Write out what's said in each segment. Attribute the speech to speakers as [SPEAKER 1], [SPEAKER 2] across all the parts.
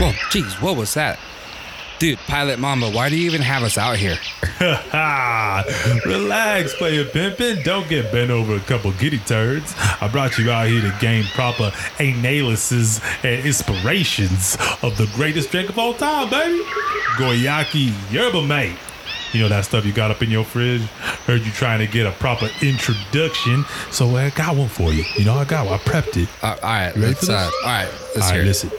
[SPEAKER 1] Whoa, jeez, what was that? Dude, Pilot Mamba, why do you even have us out here?
[SPEAKER 2] Relax, player pimpin'. Don't get bent over a couple giddy turds. I brought you out here to gain proper analysis and inspirations of the greatest drink of all time, baby. Guayaki Yerba Mate. You know that stuff you got up in your fridge? Heard you trying to get a proper introduction, so I got one for you. You know, I got one. I prepped it.
[SPEAKER 1] Uh, all right,
[SPEAKER 2] ready
[SPEAKER 1] let's.
[SPEAKER 2] for
[SPEAKER 1] Uh,
[SPEAKER 2] this?
[SPEAKER 1] all right, let's
[SPEAKER 2] All
[SPEAKER 1] hear
[SPEAKER 2] right,
[SPEAKER 1] it.
[SPEAKER 2] listen.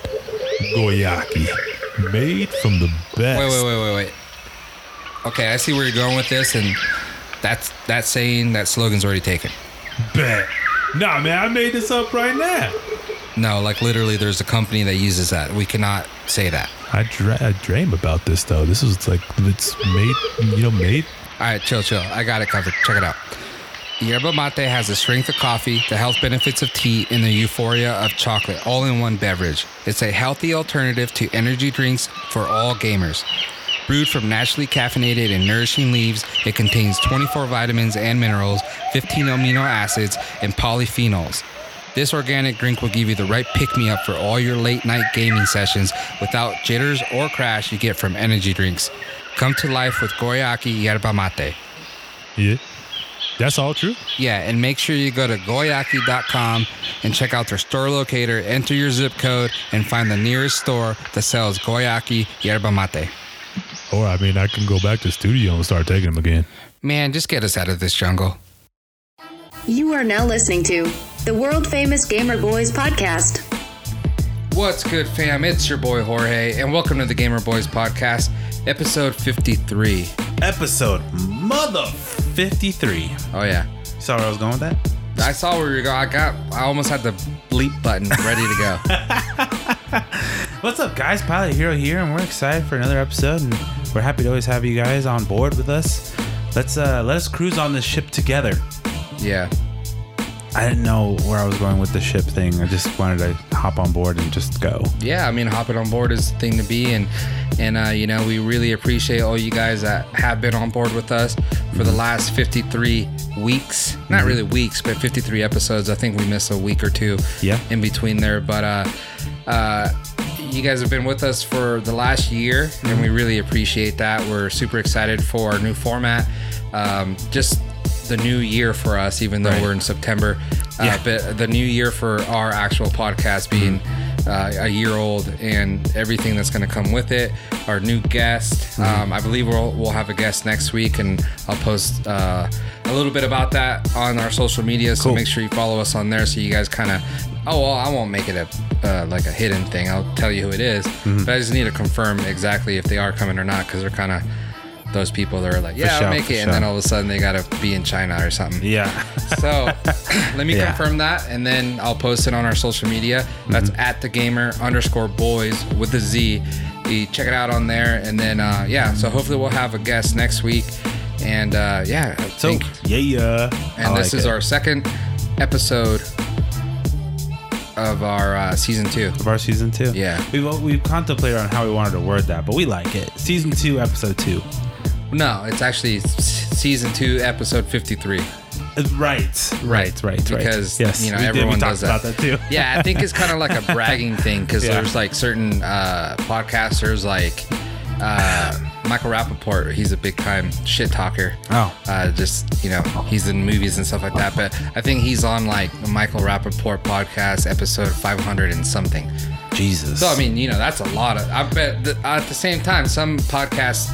[SPEAKER 2] Guayaki. Made from the best.
[SPEAKER 1] Wait, wait, wait, wait, wait. Okay, I see where you're going with this, and that's that saying, that slogan's already taken.
[SPEAKER 2] Bet. Nah, man, I made this up right now.
[SPEAKER 1] No, like literally, there's a company that uses that. We cannot say that.
[SPEAKER 2] I, dra- I dream about this though. This is like it's made, you know, made.
[SPEAKER 1] All right, chill, chill. I got it covered. Check it out. Yerba mate has the strength of coffee, the health benefits of tea, and the euphoria of chocolate, all in one beverage. It's a healthy alternative to energy drinks for all gamers. Brewed from naturally caffeinated and nourishing leaves, it contains 24 vitamins and minerals, 15 amino acids, and polyphenols. This organic drink will give you the right pick me up for all your late night gaming sessions without jitters or crash you get from energy drinks. Come to life with Guayaki Yerba Mate.
[SPEAKER 2] Yeah, that's all true.
[SPEAKER 1] Yeah, and make sure you go to guayaki.com and check out their store locator, enter your zip code, and find the nearest store that sells Guayaki Yerba Mate.
[SPEAKER 2] Or I mean, I can go back to the studio and start taking them again.
[SPEAKER 1] Man, just get us out of this jungle.
[SPEAKER 3] You are now listening to the world famous Gamer Boyz podcast.
[SPEAKER 1] What's good, fam? It's your boy Jorge, and welcome to the Gamer Boyz Podcast, episode 53.
[SPEAKER 4] episode mother 53
[SPEAKER 1] Oh, yeah.
[SPEAKER 4] you saw where i was going with that
[SPEAKER 1] I saw where you're going. I got, I almost had the bleep button ready to go.
[SPEAKER 4] what's up guys pilot hero here and we're excited for another episode and we're happy to always have you guys on board with us let's uh let us cruise on this ship together
[SPEAKER 1] yeah.
[SPEAKER 4] I didn't know where i was going with the ship thing i just wanted to hop on board and just go
[SPEAKER 1] yeah, I mean, hopping on board is the thing to be, and and uh, you know, we really appreciate all you guys that have been on board with us for the last 53 weeks. Not really weeks, but 53 episodes. I think we missed a week or two,
[SPEAKER 4] Yeah.
[SPEAKER 1] in between there, but uh, uh, you guys have been with us for the last year, and we really appreciate that. We're super excited for our new format. Um, just the new year for us, even though
[SPEAKER 4] Right.
[SPEAKER 1] we're in September. Uh,
[SPEAKER 4] Yeah.
[SPEAKER 1] But the new year for our actual podcast being uh, a year old and everything that's going to come with it. Our new guest. Um, I believe we'll, we'll have a guest next week, and I'll post uh, a little bit about that on our social media. So
[SPEAKER 4] Cool.
[SPEAKER 1] make sure you follow us on there so you guys kind of. Oh well, I won't make it a uh, like a hidden thing. I'll tell you who it is, but I just need to confirm exactly if they are coming or not because they're kind of those people that are like, yeah,
[SPEAKER 4] sure,
[SPEAKER 1] I'll make it, and then all of a sudden they gotta be in China or something.
[SPEAKER 4] yeah
[SPEAKER 1] So let me
[SPEAKER 4] Yeah.
[SPEAKER 1] confirm that, and then I'll post it on our social media. That's
[SPEAKER 4] Mm-hmm.
[SPEAKER 1] at the gamer underscore boys with the Z. You check it out on there, and then uh, yeah. So hopefully we'll have a guest next week, and uh, yeah. I
[SPEAKER 4] so
[SPEAKER 1] think-
[SPEAKER 4] yeah yeah
[SPEAKER 1] and
[SPEAKER 4] I
[SPEAKER 1] this
[SPEAKER 4] like
[SPEAKER 1] is
[SPEAKER 4] it.
[SPEAKER 1] our second episode of our uh, season two.
[SPEAKER 4] of our season two
[SPEAKER 1] Yeah.
[SPEAKER 4] we've we've contemplated on how we wanted to word that but we like it season two episode two
[SPEAKER 1] No, it's actually season two, episode fifty-three.
[SPEAKER 4] Uh, right right right
[SPEAKER 1] because
[SPEAKER 4] yes
[SPEAKER 1] you know
[SPEAKER 4] we
[SPEAKER 1] everyone does that.
[SPEAKER 4] that too
[SPEAKER 1] yeah, I think it's kind of like a bragging thing because
[SPEAKER 4] Yeah.
[SPEAKER 1] there's like certain uh, podcasters like uh, Michael Rappaport. He's a big time shit talker.
[SPEAKER 4] Oh.
[SPEAKER 1] uh, just you know he's in movies and stuff like that. But I think he's on like Michael Rappaport podcast episode 500 and something.
[SPEAKER 4] jesus
[SPEAKER 1] So I mean, you know, that's a lot of. I bet th- at the same time, some podcasts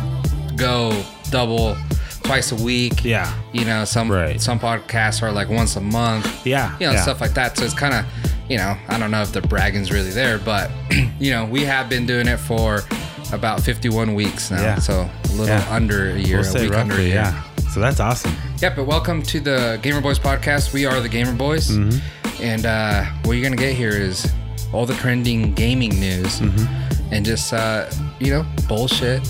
[SPEAKER 1] go double, twice a week.
[SPEAKER 4] Yeah.
[SPEAKER 1] You know, some
[SPEAKER 4] Right.
[SPEAKER 1] some podcasts are like once a month.
[SPEAKER 4] Yeah,
[SPEAKER 1] You know,
[SPEAKER 4] yeah.
[SPEAKER 1] stuff like that. So it's kind of, you know, I don't know if the bragging's really there, but you know, we have been doing it for about 51 weeks now.
[SPEAKER 4] Yeah.
[SPEAKER 1] So a little
[SPEAKER 4] Yeah.
[SPEAKER 1] under a year,
[SPEAKER 4] we'll
[SPEAKER 1] a week under a year.
[SPEAKER 4] yeah so that's awesome
[SPEAKER 1] Yeah, but welcome to the Gamer Boyz podcast. We are the Gamer Boyz,
[SPEAKER 4] Mm-hmm.
[SPEAKER 1] and uh, what you're gonna get here is all the trending gaming news
[SPEAKER 4] Mm-hmm.
[SPEAKER 1] and just uh, you know bullshit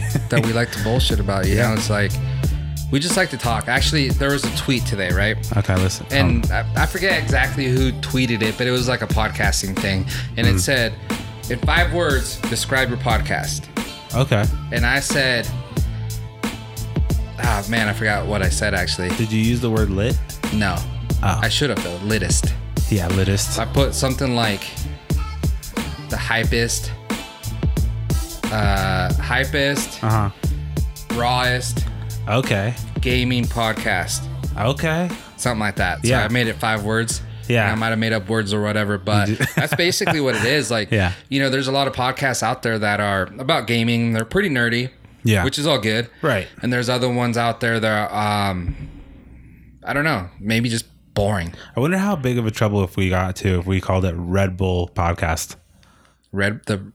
[SPEAKER 1] that we like to bullshit about. You know, it's like we just like to talk. Actually, there was a tweet today, right?
[SPEAKER 4] okay listen
[SPEAKER 1] And
[SPEAKER 4] um,
[SPEAKER 1] I, I forget exactly who tweeted it, but it was like a podcasting thing, and
[SPEAKER 4] Mm.
[SPEAKER 1] it said, "In five words, describe your podcast."
[SPEAKER 4] okay
[SPEAKER 1] And I said, "Ah, man, I forgot what I said actually."
[SPEAKER 4] did you use the word lit
[SPEAKER 1] No.
[SPEAKER 4] Oh.
[SPEAKER 1] I should have though. Litest.
[SPEAKER 4] Yeah, litest.
[SPEAKER 1] I put something like the hypest, uh, hypest,
[SPEAKER 4] Uh huh.
[SPEAKER 1] rawest
[SPEAKER 4] Okay.
[SPEAKER 1] gaming podcast,
[SPEAKER 4] Okay.
[SPEAKER 1] something like that. So
[SPEAKER 4] Yeah.
[SPEAKER 1] I made it five words.
[SPEAKER 4] Yeah.
[SPEAKER 1] And I might have made up words or whatever, but that's basically what it is. Like,
[SPEAKER 4] Yeah.
[SPEAKER 1] you know, there's a lot of podcasts out there that are about gaming. They're pretty nerdy.
[SPEAKER 4] Yeah.
[SPEAKER 1] Which is all good.
[SPEAKER 4] Right.
[SPEAKER 1] And there's other ones out there that are, um, I don't know, maybe just boring.
[SPEAKER 4] I wonder how big of a trouble if we got to if we called it Red Bull Podcast.
[SPEAKER 1] Red, the,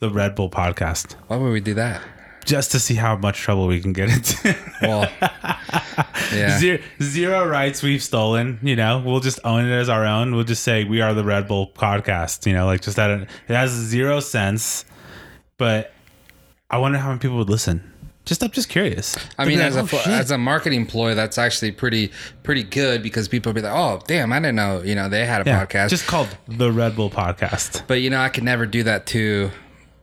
[SPEAKER 4] The Red Bull Podcast.
[SPEAKER 1] why would we do that?
[SPEAKER 4] Just to see how much trouble we can get into.
[SPEAKER 1] Well, yeah.
[SPEAKER 4] zero, zero rights we've stolen. You know, we'll just own it as our own. We'll just say we are the Red Bull podcast. You know, like just that it has zero sense. But I wonder how many people would listen. Just I'm just curious.
[SPEAKER 1] I mean,
[SPEAKER 4] be
[SPEAKER 1] as a
[SPEAKER 4] "Oh, shit."
[SPEAKER 1] as a marketing ploy, that's actually pretty pretty good because people be like, "Oh, damn, I didn't know." You know, they had a
[SPEAKER 4] yeah,
[SPEAKER 1] podcast.
[SPEAKER 4] just called the Red Bull podcast.
[SPEAKER 1] but you know, I could never do that to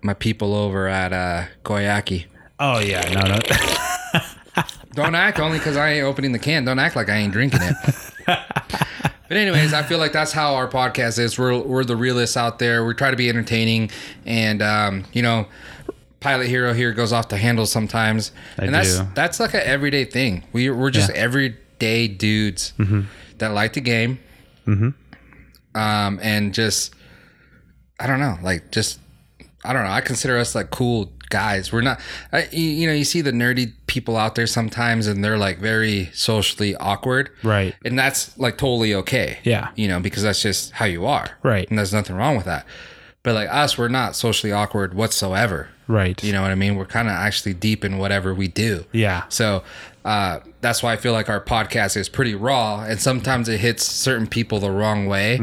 [SPEAKER 1] my people over at uh, Guayaki.
[SPEAKER 4] Oh yeah, no, no.
[SPEAKER 1] Don't act only because I ain't opening the can. Don't act like I ain't drinking it. but anyways, I feel like that's how our podcast is. We're we're the realists out there. We try to be entertaining, and um, you know, Pilot Hero here goes off the handle sometimes,
[SPEAKER 4] I
[SPEAKER 1] and that's
[SPEAKER 4] do.
[SPEAKER 1] that's like an everyday thing. We we're just
[SPEAKER 4] Yeah. Mm-hmm.
[SPEAKER 1] everyday dudes that like the game, um, and just I don't know, like just I don't know. I consider us like cool guys. We're not, I, you, you know, you see the nerdy people out there sometimes, and they're like very socially awkward,
[SPEAKER 4] Right.
[SPEAKER 1] And that's like totally okay,
[SPEAKER 4] Yeah.
[SPEAKER 1] You know, because that's just how you are,
[SPEAKER 4] Right.
[SPEAKER 1] And there's nothing wrong with that. But like us, we're not socially awkward whatsoever,
[SPEAKER 4] Right.
[SPEAKER 1] You know what I mean? We're kind of actually deep in whatever we do,
[SPEAKER 4] Yeah.
[SPEAKER 1] So uh, that's why I feel like our podcast is pretty raw, and sometimes it hits certain people the wrong way.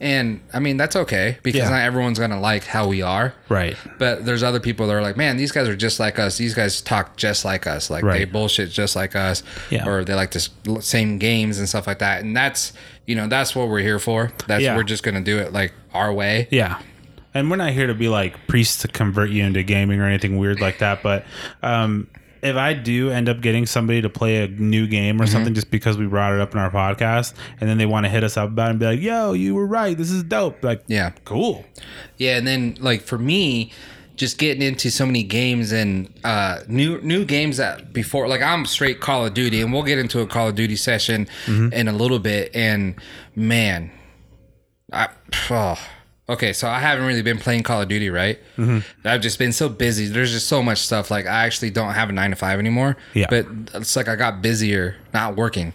[SPEAKER 1] And I mean, that's okay because
[SPEAKER 4] Mm-hmm. Yeah.
[SPEAKER 1] not everyone's gonna like how we are,
[SPEAKER 4] Right.
[SPEAKER 1] but there's other people that are like, man, these guys are just like us. These guys talk just like us. Like they bullshit just like us.
[SPEAKER 4] Yeah.
[SPEAKER 1] Or they like the same games and stuff like that. And that's, you know, that's what we're here for. That's
[SPEAKER 4] Yeah.
[SPEAKER 1] we're just gonna do it like our way.
[SPEAKER 4] Yeah. And we're not here to be like priests to convert you into gaming or anything weird like that. But um, if I do end up getting somebody to play a new game or
[SPEAKER 1] Mm-hmm.
[SPEAKER 4] something just because we brought it up in our podcast and then they want to hit us up about it and be like, yo, you were right. This is dope. Like,
[SPEAKER 1] Yeah.
[SPEAKER 4] cool.
[SPEAKER 1] Yeah, and then like for me, just getting into so many games and uh, new new games that before like I'm straight Call of Duty, and we'll get into a Call of Duty session in a little bit. And man, I oh, okay, so I haven't really been playing Call of Duty, right? Mm-hmm. I've just been so busy. There's just so much stuff. Like I actually don't have a nine to five anymore.
[SPEAKER 4] Yeah.
[SPEAKER 1] but it's like I got busier not working.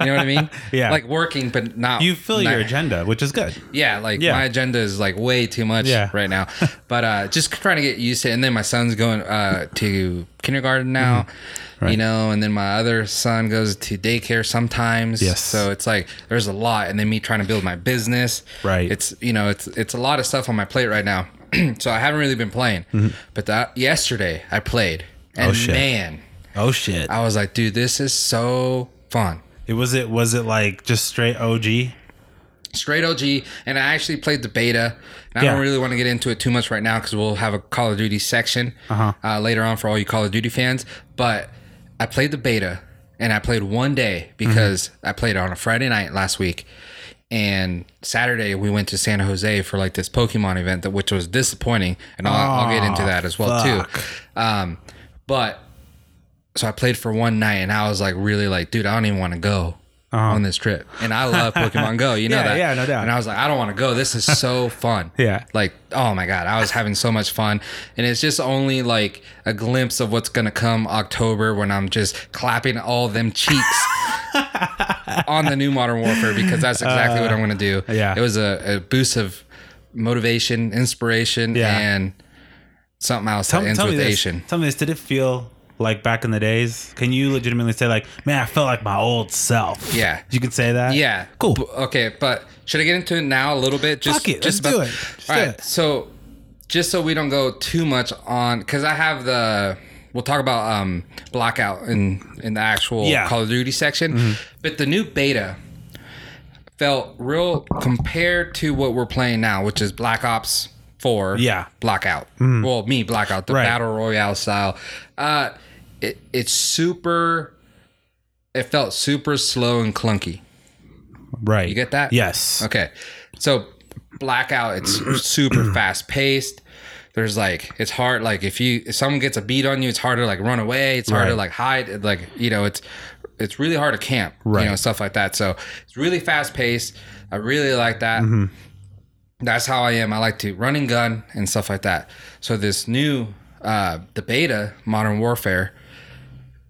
[SPEAKER 1] You know what I mean?
[SPEAKER 4] Yeah.
[SPEAKER 1] like working, but not
[SPEAKER 4] You fill your agenda, which is good.
[SPEAKER 1] yeah, like
[SPEAKER 4] Yeah.
[SPEAKER 1] my agenda is like way too much
[SPEAKER 4] Yeah.
[SPEAKER 1] right now. But uh just trying to get used to it. And then my son's going uh to kindergarten now.
[SPEAKER 4] Mm-hmm. Right.
[SPEAKER 1] You know, and then my other son goes to daycare sometimes.
[SPEAKER 4] Yes.
[SPEAKER 1] So it's like there's a lot and then me trying to build my business.
[SPEAKER 4] Right.
[SPEAKER 1] It's you know, it's it's a lot of stuff on my plate right now. so I haven't really been playing. But that yesterday I played. And
[SPEAKER 4] Mm-hmm. Oh, shit.
[SPEAKER 1] man,
[SPEAKER 4] Oh, shit.
[SPEAKER 1] I was like, dude, this is so fun.
[SPEAKER 4] It was it was it like just straight OG?
[SPEAKER 1] straight OG, and I actually played the beta. And I
[SPEAKER 4] Yeah.
[SPEAKER 1] don't really want to get into it too much right now because we'll have a Call of Duty section uh later on for all you Call of Duty fans. But I played the beta, and I played one day because I played on a Friday night last week. And Saturday we went to San Jose for like this Pokemon event that which was disappointing, and I'll, I'll get into that as well
[SPEAKER 4] fuck.
[SPEAKER 1] too. Um, but so I played for one night, and I was like really like, dude, I don't even want to go on this trip. And I love Pokemon Go, you know
[SPEAKER 4] Uh-huh. Yeah,
[SPEAKER 1] that?
[SPEAKER 4] yeah, no doubt.
[SPEAKER 1] And I was like, I don't want to go. This is so fun.
[SPEAKER 4] Yeah.
[SPEAKER 1] Like, oh my god, I was having so much fun, and it's just only like a glimpse of what's gonna come October when I'm just clapping all them cheeks. on the new Modern Warfare because that's exactly what I'm going to do.
[SPEAKER 4] Uh, yeah.
[SPEAKER 1] it was a, a boost of motivation, inspiration,
[SPEAKER 4] Yeah.
[SPEAKER 1] and something else
[SPEAKER 4] Tell,
[SPEAKER 1] that ends with
[SPEAKER 4] this.
[SPEAKER 1] Asian.
[SPEAKER 4] Tell me this. Did it feel like back in the days? Can you legitimately say like, man, I felt like my old self?
[SPEAKER 1] Yeah.
[SPEAKER 4] You can say that.
[SPEAKER 1] Yeah.
[SPEAKER 4] Cool.
[SPEAKER 1] B- okay, but should I get into it now a little bit? Just,
[SPEAKER 4] Fuck it,
[SPEAKER 1] Just
[SPEAKER 4] let's do it. Just
[SPEAKER 1] all right.
[SPEAKER 4] it.
[SPEAKER 1] So, just so we don't go too much on, because I have the. We'll talk about um, blackout in in the actual
[SPEAKER 4] Yeah. Mm-hmm.
[SPEAKER 1] Call of Duty section, but the new beta felt real compared to what we're playing now, which is Black Ops Four.
[SPEAKER 4] Yeah. Mm-hmm.
[SPEAKER 1] Blackout. Well, me Blackout, the
[SPEAKER 4] Right.
[SPEAKER 1] battle royale style. Uh, it, it's super. It felt super slow and clunky.
[SPEAKER 4] Right.
[SPEAKER 1] You get that?
[SPEAKER 4] Yes.
[SPEAKER 1] Okay. So blackout, it's super fast paced. There's like it's hard like if you if someone gets a beat on you, it's hard to like run away. It's hard to like hide. Like you know, it's it's really hard to camp.
[SPEAKER 4] Right.
[SPEAKER 1] You know, stuff like that. So it's really fast paced. I really like that.
[SPEAKER 4] Mm-hmm.
[SPEAKER 1] That's how I am. I like to run and gun and stuff like that. So this new uh the beta, Modern Warfare,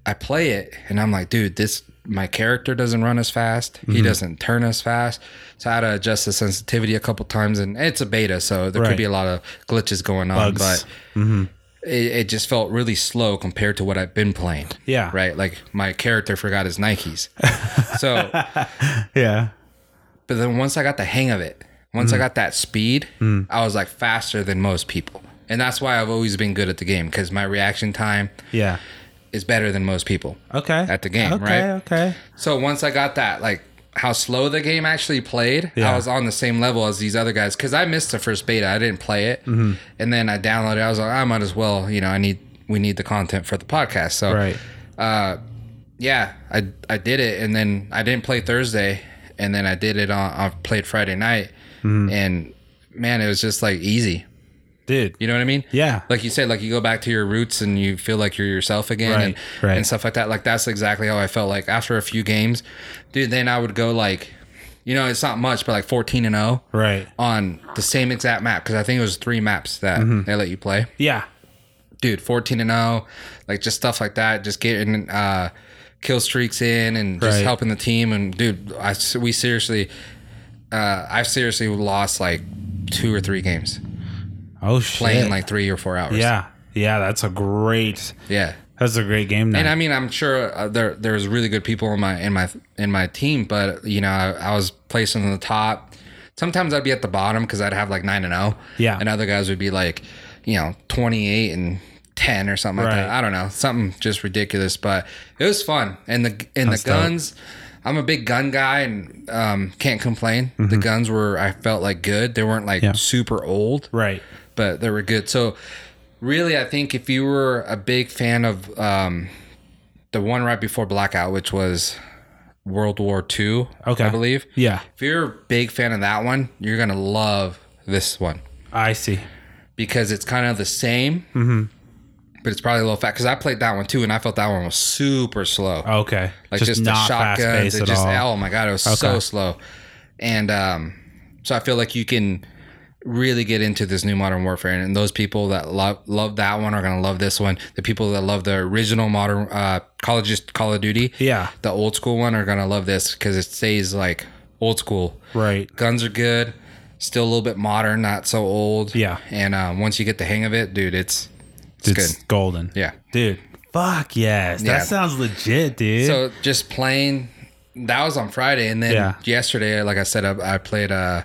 [SPEAKER 1] I play it and I'm like, dude, this my character doesn't run as fast.
[SPEAKER 4] Mm-hmm.
[SPEAKER 1] He doesn't turn as fast. So I had to adjust the sensitivity a couple times, and it's a beta, so there
[SPEAKER 4] Right.
[SPEAKER 1] could be a lot of glitches going on.
[SPEAKER 4] Bugs. Mm-hmm.
[SPEAKER 1] But it, it just felt really slow compared to what I've been playing.
[SPEAKER 4] Yeah.
[SPEAKER 1] right. Like my character forgot his Nikes. so,
[SPEAKER 4] Yeah.
[SPEAKER 1] but then once I got the hang of it, once I got that speed, I was like faster than most people, and that's why I've always been good at the game because my reaction time
[SPEAKER 4] Yeah.
[SPEAKER 1] is better than most people.
[SPEAKER 4] Okay.
[SPEAKER 1] At the game,
[SPEAKER 4] okay,
[SPEAKER 1] right?
[SPEAKER 4] Okay.
[SPEAKER 1] So once I got that, like how slow the game actually played,
[SPEAKER 4] Yeah.
[SPEAKER 1] I was on the same level as these other guys because I missed the first beta. I didn't play it,
[SPEAKER 4] Mm-hmm.
[SPEAKER 1] and then I downloaded. it. I was like, I might as well. You know, I need we need the content for the podcast. So
[SPEAKER 4] Right.
[SPEAKER 1] uh, yeah, I I did it, and then I didn't play Thursday, and then I did it on. I played Friday night,
[SPEAKER 4] Mm-hmm.
[SPEAKER 1] and man, it was just like easy.
[SPEAKER 4] Dude.
[SPEAKER 1] You know what I mean?
[SPEAKER 4] Yeah.
[SPEAKER 1] Like you said, like you go back to your roots and you feel like you're yourself again
[SPEAKER 4] Right,
[SPEAKER 1] and,
[SPEAKER 4] right.
[SPEAKER 1] and stuff like that. Like that's exactly how I felt like after a few games. Dude, then I would go like, you know, it's not much, but like 14 and 0
[SPEAKER 4] Right.
[SPEAKER 1] on the same exact map. Cause I think it was three maps that
[SPEAKER 4] Mm-hmm.
[SPEAKER 1] they let you play.
[SPEAKER 4] Yeah.
[SPEAKER 1] Dude, 14 and 0, like just stuff like that. Just getting, uh, kill streaks in and just
[SPEAKER 4] Right.
[SPEAKER 1] helping the team. And dude, I, we seriously, uh, I've seriously lost like two or three games
[SPEAKER 4] Oh shit.
[SPEAKER 1] playing like three or four hours.
[SPEAKER 4] Yeah. Yeah. That's a great.
[SPEAKER 1] Yeah.
[SPEAKER 4] That's a great game. Now.
[SPEAKER 1] And I mean, I'm sure uh, there there's really good people in my in my in my team, but you know, I, I was placing in the top. Sometimes I'd be at the bottom because I'd have like nine and zero.
[SPEAKER 4] Yeah.
[SPEAKER 1] and other guys would be like, you know, twenty eight and ten or something like that.
[SPEAKER 4] Right.
[SPEAKER 1] I don't know, something just ridiculous, but it was fun. And the and
[SPEAKER 4] That's
[SPEAKER 1] the
[SPEAKER 4] dope.
[SPEAKER 1] guns. I'm a big gun guy and um, can't complain. The guns were I felt like good. They weren't like
[SPEAKER 4] Mm-hmm. Yeah.
[SPEAKER 1] super old
[SPEAKER 4] right.
[SPEAKER 1] But they were good. So really, I think if you were a big fan of um, the one right before Blackout, which was World War II,
[SPEAKER 4] Okay.
[SPEAKER 1] I believe.
[SPEAKER 4] Yeah.
[SPEAKER 1] If you're a big fan of that one, you're gonna love this one
[SPEAKER 4] I see.
[SPEAKER 1] because it's kind of the same, mm-hmm. but it's probably a little fast. Because I played that one too, and I felt that one was super slow.
[SPEAKER 4] Okay.
[SPEAKER 1] Like just, the shotguns, it
[SPEAKER 4] at
[SPEAKER 1] just
[SPEAKER 4] all.
[SPEAKER 1] oh my god, it was so slow. And um, so I feel like you can really get into this new modern warfare, and those people that love love that one are gonna love this one. The people that love the original modern uh, Call of just Call of Duty,
[SPEAKER 4] Yeah.
[SPEAKER 1] the old school one are gonna love this because it stays like old school.
[SPEAKER 4] Right.
[SPEAKER 1] Guns are good, still a little bit modern, not so old.
[SPEAKER 4] Yeah.
[SPEAKER 1] and um, once you get the hang of it, dude, it's it's,
[SPEAKER 4] It's
[SPEAKER 1] good.
[SPEAKER 4] golden.
[SPEAKER 1] Yeah.
[SPEAKER 4] Dude. Fuck yes. That sounds legit, dude.
[SPEAKER 1] So just playing that was on Friday, and then
[SPEAKER 4] Yeah.
[SPEAKER 1] yesterday, like I said, I, I played uh,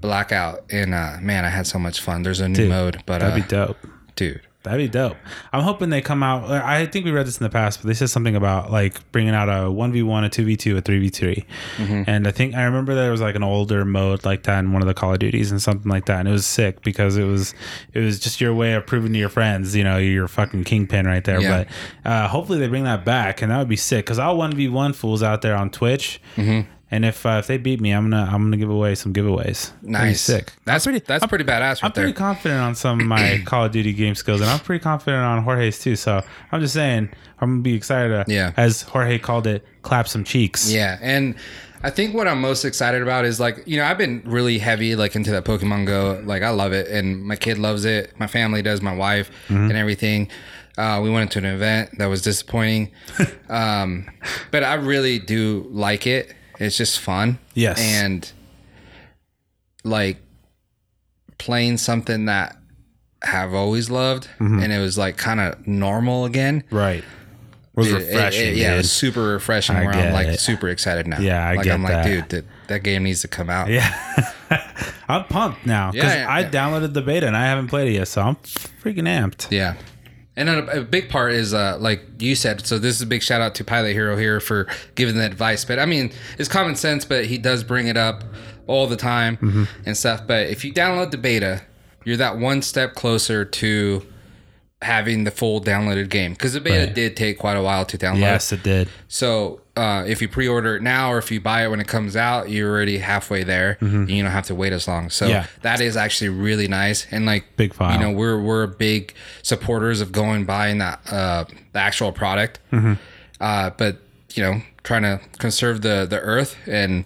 [SPEAKER 1] Blackout, and uh, man, I had so much fun. There's a new
[SPEAKER 4] Dude,
[SPEAKER 1] mode, but
[SPEAKER 4] That'd
[SPEAKER 1] uh,
[SPEAKER 4] be dope.
[SPEAKER 1] dude,
[SPEAKER 4] That'd be dope. I'm hoping they come out. I think we read this in the past, but they said something about like bringing out a one v one, a two v two, a three v three,
[SPEAKER 1] Mm-hmm.
[SPEAKER 4] and I think I remember there was like an older mode like that in one of the Call of Duties and something like that, and it was sick because it was it was just your way of proving to your friends, you know, you're a fucking kingpin right there.
[SPEAKER 1] Yeah.
[SPEAKER 4] But uh, hopefully they bring that back, and that would be sick because I'll one v one fools out there on Twitch.
[SPEAKER 1] Mm-hmm.
[SPEAKER 4] And if uh, if they beat me, I'm gonna I'm gonna give away some giveaways.
[SPEAKER 1] Nice,
[SPEAKER 4] sick.
[SPEAKER 1] That's
[SPEAKER 4] I'm
[SPEAKER 1] pretty. That's pretty badass right
[SPEAKER 4] I'm pretty
[SPEAKER 1] there.
[SPEAKER 4] confident on some of my Call of Duty game skills, and I'm pretty confident on Jorge's too. So I'm just saying, I'm gonna be excited to,
[SPEAKER 1] Yeah.
[SPEAKER 4] as Jorge called it, clap some cheeks.
[SPEAKER 1] Yeah, and I think what I'm most excited about is like you know I've been really heavy like into that Pokemon Go. Like I love it, and my kid loves it. My family does. My wife
[SPEAKER 4] Mm-hmm.
[SPEAKER 1] and everything. Uh, we went into an event that was disappointing, um, but I really do like it. It's just fun.
[SPEAKER 4] Yes.
[SPEAKER 1] and like playing something that have always loved,
[SPEAKER 4] Mm-hmm.
[SPEAKER 1] and it was like kind of normal again.
[SPEAKER 4] right. It Was
[SPEAKER 1] Dude, it-
[SPEAKER 4] refreshing.
[SPEAKER 1] it- yeah, it was super refreshing.
[SPEAKER 4] I
[SPEAKER 1] where I'm like
[SPEAKER 4] it.
[SPEAKER 1] super excited now.
[SPEAKER 4] Yeah, I
[SPEAKER 1] like
[SPEAKER 4] get
[SPEAKER 1] I'm like,
[SPEAKER 4] that.
[SPEAKER 1] dude, that, that game needs to come out.
[SPEAKER 4] yeah. I'm pumped now because
[SPEAKER 1] Yeah, yeah,
[SPEAKER 4] I
[SPEAKER 1] yeah.
[SPEAKER 4] downloaded the beta and I haven't played it yet, so I'm freaking amped.
[SPEAKER 1] Yeah. And a, a big part is, uh, like you said, so this is a big shout out to Pilot Hero here for giving the advice. But I mean, it's common sense, but he does bring it up all the time
[SPEAKER 4] Mm-hmm.
[SPEAKER 1] and stuff. But if you download the beta, you're that one step closer to having the full downloaded game because the beta
[SPEAKER 4] Right.
[SPEAKER 1] did take quite a while to download.
[SPEAKER 4] Yes, it did.
[SPEAKER 1] So uh, if you pre-order it now or if you buy it when it comes out, you're already halfway there. And you don't have to wait as long. So
[SPEAKER 4] Mm-hmm. Yeah.
[SPEAKER 1] that is actually really nice. And like
[SPEAKER 4] Big file.
[SPEAKER 1] You know, we're we're big supporters of going buying that uh, the actual product.
[SPEAKER 4] Mm-hmm.
[SPEAKER 1] Uh, but you know, trying to conserve the the earth and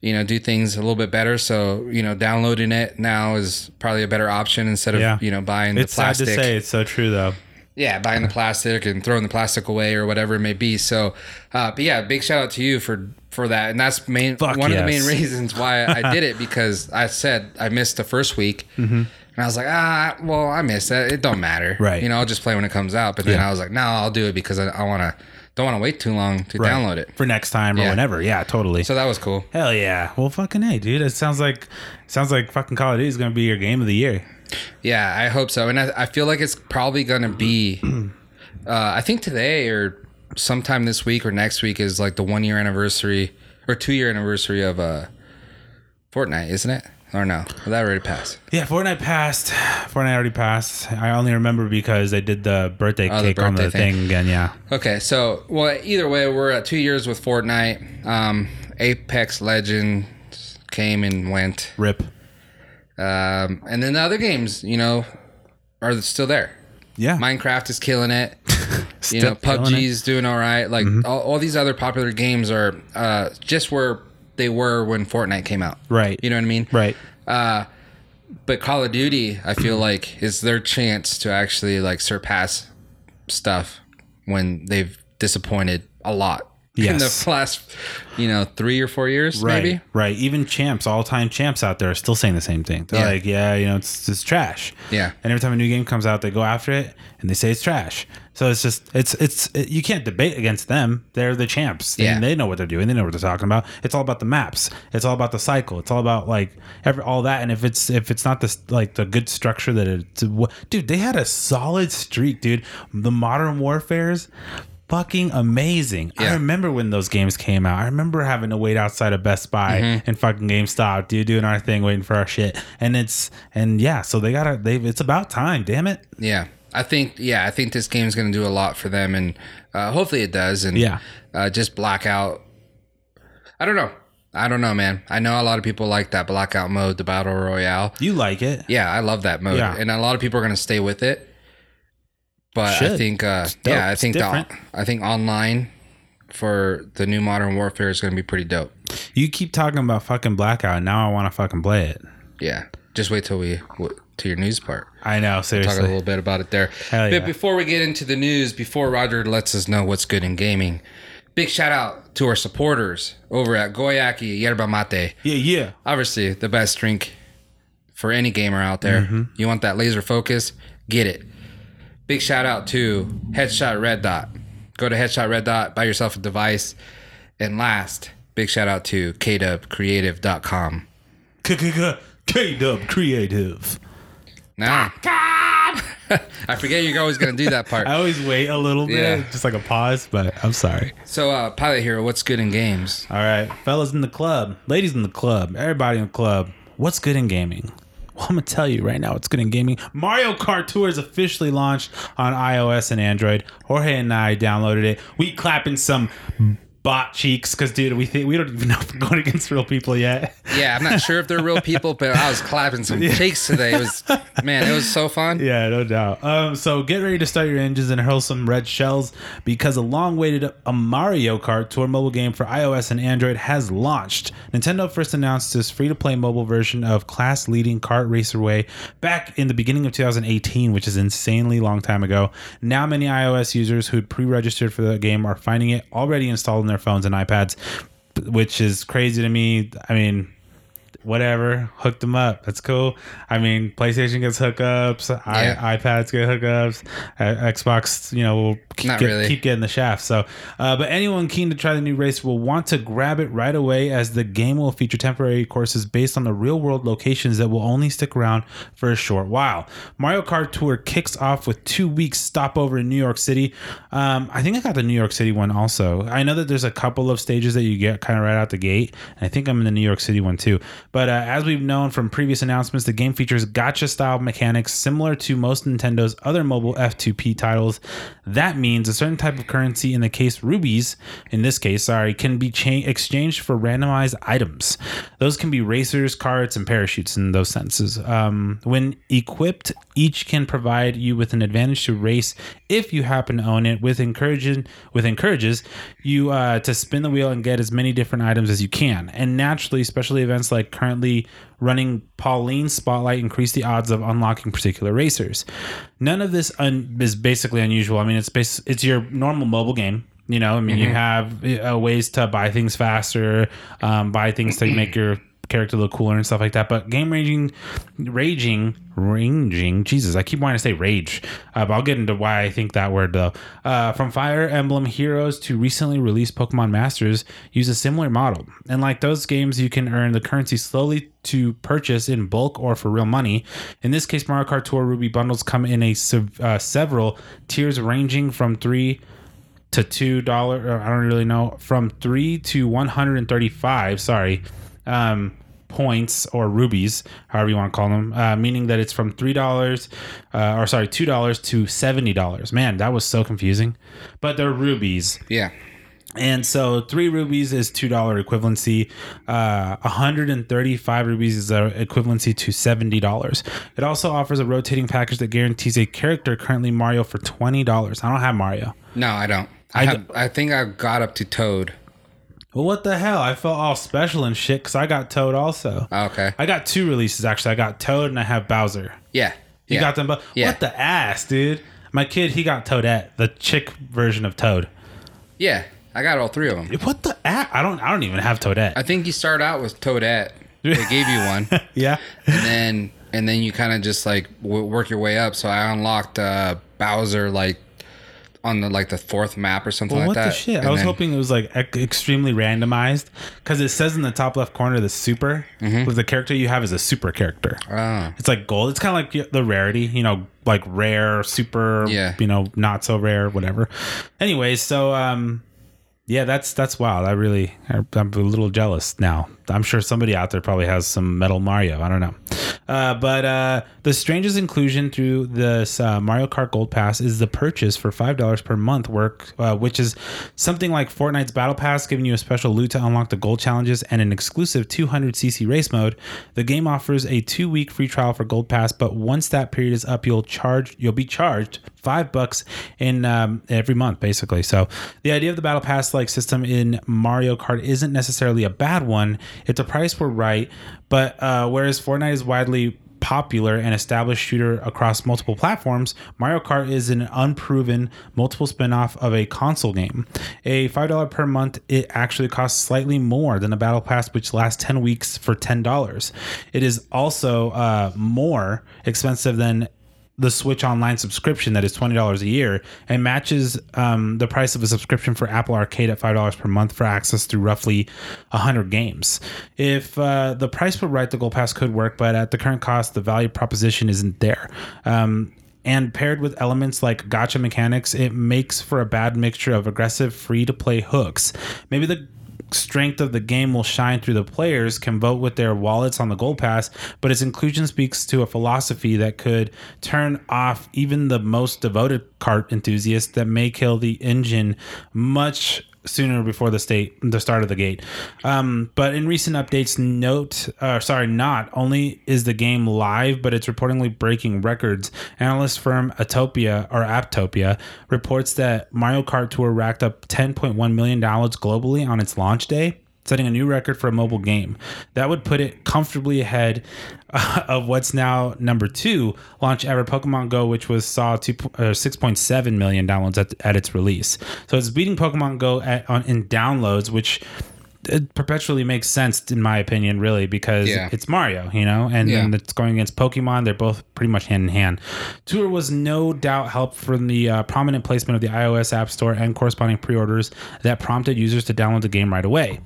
[SPEAKER 1] you know do things a little bit better. So you know, downloading it now is probably a better option instead of
[SPEAKER 4] Yeah.
[SPEAKER 1] you know buying
[SPEAKER 4] It's
[SPEAKER 1] the
[SPEAKER 4] sad to say. It's so true though.
[SPEAKER 1] Yeah, buying the plastic and throwing the plastic away or whatever it may be. So, uh, but yeah, big shout out to you for for that, and that's main
[SPEAKER 4] Fuck
[SPEAKER 1] one of the main reasons why I did it because I said I missed the first week, and I was like, ah, well, I missed that. It don't matter,
[SPEAKER 4] Mm-hmm. Right.
[SPEAKER 1] You know, I'll just play when it comes out. But then
[SPEAKER 4] Yeah.
[SPEAKER 1] I was like, no, I'll do it because I, I want to don't want to wait too long to
[SPEAKER 4] Right.
[SPEAKER 1] download it.
[SPEAKER 4] for next time or
[SPEAKER 1] Yeah.
[SPEAKER 4] whenever. Yeah, totally.
[SPEAKER 1] So that was cool.
[SPEAKER 4] Hell yeah. Well, fucking hey, dude. It sounds like sounds like fucking Call of Duty is gonna be your game of the year.
[SPEAKER 1] Yeah, I hope so. And I, I feel like it's probably going to be, uh, I think today or sometime this week or next week is like the one year anniversary or two year anniversary of uh, Fortnite, isn't it? Or no? Well, that already passed.
[SPEAKER 4] Yeah, Fortnite passed. Fortnite already passed. I only remember because they did the birthday
[SPEAKER 1] Oh, the
[SPEAKER 4] cake on the
[SPEAKER 1] thing.
[SPEAKER 4] thing. again. Yeah.
[SPEAKER 1] Okay, so, well, either way, we're at two years with Fortnite. Um, Apex Legends came and went.
[SPEAKER 4] Rip.
[SPEAKER 1] Um, and then the other games, you know, are still there.
[SPEAKER 4] Yeah.
[SPEAKER 1] Minecraft is killing it. you know. PUBG's doing all right. Like all, all these other popular games are uh, just where they were when Fortnite came out.
[SPEAKER 4] Right.
[SPEAKER 1] You know what I mean?
[SPEAKER 4] Right.
[SPEAKER 1] But Call of Duty, I feel like, is their chance to actually like surpass stuff when they've disappointed a lot in the last, you know, three or four years,
[SPEAKER 4] Right.
[SPEAKER 1] maybe.
[SPEAKER 4] Right. Even champs, all time champs out there are still saying the same thing. They're
[SPEAKER 1] Yeah.
[SPEAKER 4] like, yeah, you know, it's it's trash.
[SPEAKER 1] Yeah.
[SPEAKER 4] And every time a new game comes out, they go after it and they say it's trash. So it's just it's it's it, you can't debate against them. They're the champs. They,
[SPEAKER 1] Yeah.
[SPEAKER 4] they know what they're doing. They know what they're talking about. It's all about the maps. It's all about the cycle. It's all about like every all that. And if it's if it's not this like the good structure that it's dude, they had a solid streak, dude. The modern warfares. Fucking amazing! I remember when those games came out. I remember having to wait outside of Best Buy
[SPEAKER 1] Mm-hmm.
[SPEAKER 4] and fucking GameStop, dude, doing our thing, waiting for our shit. And it's and yeah, so they gotta they it's about time, damn it.
[SPEAKER 1] Yeah, I think yeah, I think this game's going to do a lot for them, and uh, hopefully it does. And
[SPEAKER 4] Yeah.
[SPEAKER 1] uh, just blackout. I don't know. I don't know, man. I know a lot of people like that blackout mode, the battle royale.
[SPEAKER 4] You like it?
[SPEAKER 1] Yeah, I love that mode,
[SPEAKER 4] Yeah.
[SPEAKER 1] and a lot of people are going to stay with it. But I think, uh, yeah, I think the. I think online for the new Modern Warfare is going to be pretty dope.
[SPEAKER 4] You keep talking about fucking blackout, now I want to fucking play it.
[SPEAKER 1] Yeah, just wait till we to your news part.
[SPEAKER 4] I know, seriously.
[SPEAKER 1] talk a little bit about it there.
[SPEAKER 4] Hell
[SPEAKER 1] But
[SPEAKER 4] yeah.
[SPEAKER 1] before we get into the news, before Roger lets us know what's good in gaming, big shout out to our supporters over at Guayaki Yerba Mate.
[SPEAKER 4] Yeah, yeah.
[SPEAKER 1] Obviously, the best drink for any gamer out there.
[SPEAKER 4] Mm-hmm.
[SPEAKER 1] You want that laser focus? Get it. Big shout out to Headshot Red Dot. Go to Headshot Red Dot, buy yourself a device. And last, big shout out to kdubcreative.com.
[SPEAKER 4] K Dub Creative.
[SPEAKER 1] Now, I forget you're always going to do that part.
[SPEAKER 4] I always wait a little bit,
[SPEAKER 1] Yeah.
[SPEAKER 4] just like a pause, but I'm sorry.
[SPEAKER 1] So, uh, Pilot Hero, what's good in games?
[SPEAKER 4] All right, fellas in the club, ladies in the club, everybody in the club. What's good in gaming? Well, I'm gonna tell you right now. it's good in gaming? Mario Kart Tour is officially launched on iOS and Android. Jorge and I downloaded it. We clapping some bot cheeks because, dude, we think we don't even know if we're going against real people yet.
[SPEAKER 1] Yeah, I'm not sure if they're real people, but I was clapping some cheeks today. It was, man, it was so fun.
[SPEAKER 4] Yeah, no doubt. Um, so get ready to start your engines and hurl some red shells because a long-awaited a Mario Kart Tour mobile game for iOS and Android has launched. Nintendo first announced this free-to-play mobile version of class-leading Kart Racerway back in the beginning of 2018, which is insanely long time ago. Now, many iOS users who'd pre-registered for the game are finding it already installed in their phones and iPads, which is crazy to me. I mean whatever, hooked them up. That's cool. I mean, PlayStation gets hookups,
[SPEAKER 1] Yeah.
[SPEAKER 4] I, iPads get hookups, uh, Xbox, you know, will keep, get-
[SPEAKER 1] really.
[SPEAKER 4] keep getting the shaft. So, uh, but anyone keen to try the new race will want to grab it right away, as the game will feature temporary courses based on the real world locations that will only stick around for a short while. Mario Kart Tour kicks off with two weeks stopover in New York City. Um, I think I got the New York City one also. I know that there's a couple of stages that you get kind of right out the gate. And I think I'm in the New York City one too. But uh, as we've known from previous announcements, the game features gotcha style mechanics similar to most Nintendo's other mobile F2P titles. That means a certain type of currency, in the case rubies, in this case, sorry, can be cha- exchanged for randomized items. Those can be racers, karts, and parachutes in those senses. Um, when equipped, each can provide you with an advantage to race if you happen to own it. With encouraging, with encourages you uh, to spin the wheel and get as many different items as you can. And naturally, especially events like currently running Pauline Spotlight increase the odds of unlocking particular racers. None of this un- is basically unusual. I mean, it's bas- it's your normal mobile game. You know, I mean, you have uh, ways to buy things faster, um, buy things to make your character look cooler and stuff like that. But game raging, raging, ranging. Jesus, I keep wanting to say rage, uh, but I'll get into why I think that word though. Uh, from Fire Emblem Heroes to recently released Pokemon Masters, use a similar model. And like those games, you can earn the currency slowly to purchase in bulk or for real money. In this case, Mario Kart Tour Ruby bundles come in a uh, several tiers ranging from three to two dollar. I don't really know from three to one hundred and thirty-five. Sorry, um, points or rubies, however you want to call them. Uh, meaning that it's from three dollars, uh, or sorry, two dollars to seventy dollars. Man, that was so confusing. But they're rubies.
[SPEAKER 1] Yeah.
[SPEAKER 4] And so three rubies is two dollar equivalency. Uh, 135 rubies is a equivalency to seventy dollars. It also offers a rotating package that guarantees a character currently Mario for twenty dollars. I don't have Mario.
[SPEAKER 1] No, I don't. I,
[SPEAKER 4] I
[SPEAKER 1] have, I think I got up to Toad.
[SPEAKER 4] Well, what the hell? I felt all special and shit because I got Toad also.
[SPEAKER 1] Oh, okay.
[SPEAKER 4] I got two releases actually. I got Toad and I have Bowser.
[SPEAKER 1] Yeah.
[SPEAKER 4] You
[SPEAKER 1] yeah.
[SPEAKER 4] got them both.
[SPEAKER 1] Yeah.
[SPEAKER 4] What the ass, dude? My kid, he got Toadette, the chick version of Toad.
[SPEAKER 1] Yeah. I got all three of them.
[SPEAKER 4] What the ass? I don't. I don't even have Toadette.
[SPEAKER 1] I think you start out with Toadette. They gave you one,
[SPEAKER 4] yeah.
[SPEAKER 1] and then and then you kind of just like w- work your way up. So I unlocked uh, Bowser like on the like the fourth map or something
[SPEAKER 4] Well,
[SPEAKER 1] like
[SPEAKER 4] what
[SPEAKER 1] that.
[SPEAKER 4] the shit?
[SPEAKER 1] And
[SPEAKER 4] I was
[SPEAKER 1] then-
[SPEAKER 4] hoping it was like ec- extremely randomized because it says in the top left corner the super
[SPEAKER 1] Mm-hmm.
[SPEAKER 4] with the character you have is a super character.
[SPEAKER 1] Oh.
[SPEAKER 4] It's like gold. It's kind of like the rarity, you know, like rare, super,
[SPEAKER 1] Yeah.
[SPEAKER 4] you know, not so rare, whatever. Anyways, so um, yeah, that's that's wild. I really, I'm a little jealous now. I'm sure somebody out there probably has some Metal Mario. I don't know. Uh, but uh, the strangest inclusion through this uh, Mario Kart Gold Pass is the purchase for five dollars per month work, uh, which is something like Fortnite's Battle Pass, giving you a special loot to unlock the gold challenges and an exclusive 200cc race mode. The game offers a two-week free trial for Gold Pass, but once that period is up, you'll charge you'll be charged five bucks in um, every month, basically. So the idea of the Battle Pass like system in Mario Kart isn't necessarily a bad one if the price were right. But uh, whereas Fortnite is widely popular and established shooter across multiple platforms, Mario Kart is an unproven multiple spin-off of a console game. A $5 per month, it actually costs slightly more than a battle pass which lasts 10 weeks for $10. It is also uh, more expensive than the Switch Online subscription that is twenty dollars a year and matches um, the price of a subscription for Apple Arcade at five dollars per month for access through roughly hundred games. If uh, the price were right, the Gold Pass could work, but at the current cost, the value proposition isn't there. Um, and paired with elements like gotcha mechanics, it makes for a bad mixture of aggressive, free to play hooks. Maybe the strength of the game will shine through the players can vote with their wallets on the gold pass but its inclusion speaks to a philosophy that could turn off even the most devoted kart enthusiasts that may kill the engine much sooner before the state the start of the gate. Um, but in recent updates note uh, sorry not only is the game live but it's reportedly breaking records. Analyst firm atopia or Apptopia reports that mario kart tour racked up 10.1 million dollars globally on its launch day setting a new record for a mobile game. That would put it comfortably ahead uh, of what's now number two launch ever, Pokemon Go, which was saw two, uh, 6.7 million downloads at, at its release. So it's beating Pokemon Go at, on, in downloads, which it perpetually makes sense in my opinion really because
[SPEAKER 1] Yeah.
[SPEAKER 4] it's mario you know and
[SPEAKER 1] Yeah.
[SPEAKER 4] then it's going against pokemon they're both pretty much hand in hand tour was no doubt helped from the uh, prominent placement of the ios app store and corresponding pre-orders that prompted users to download the game right away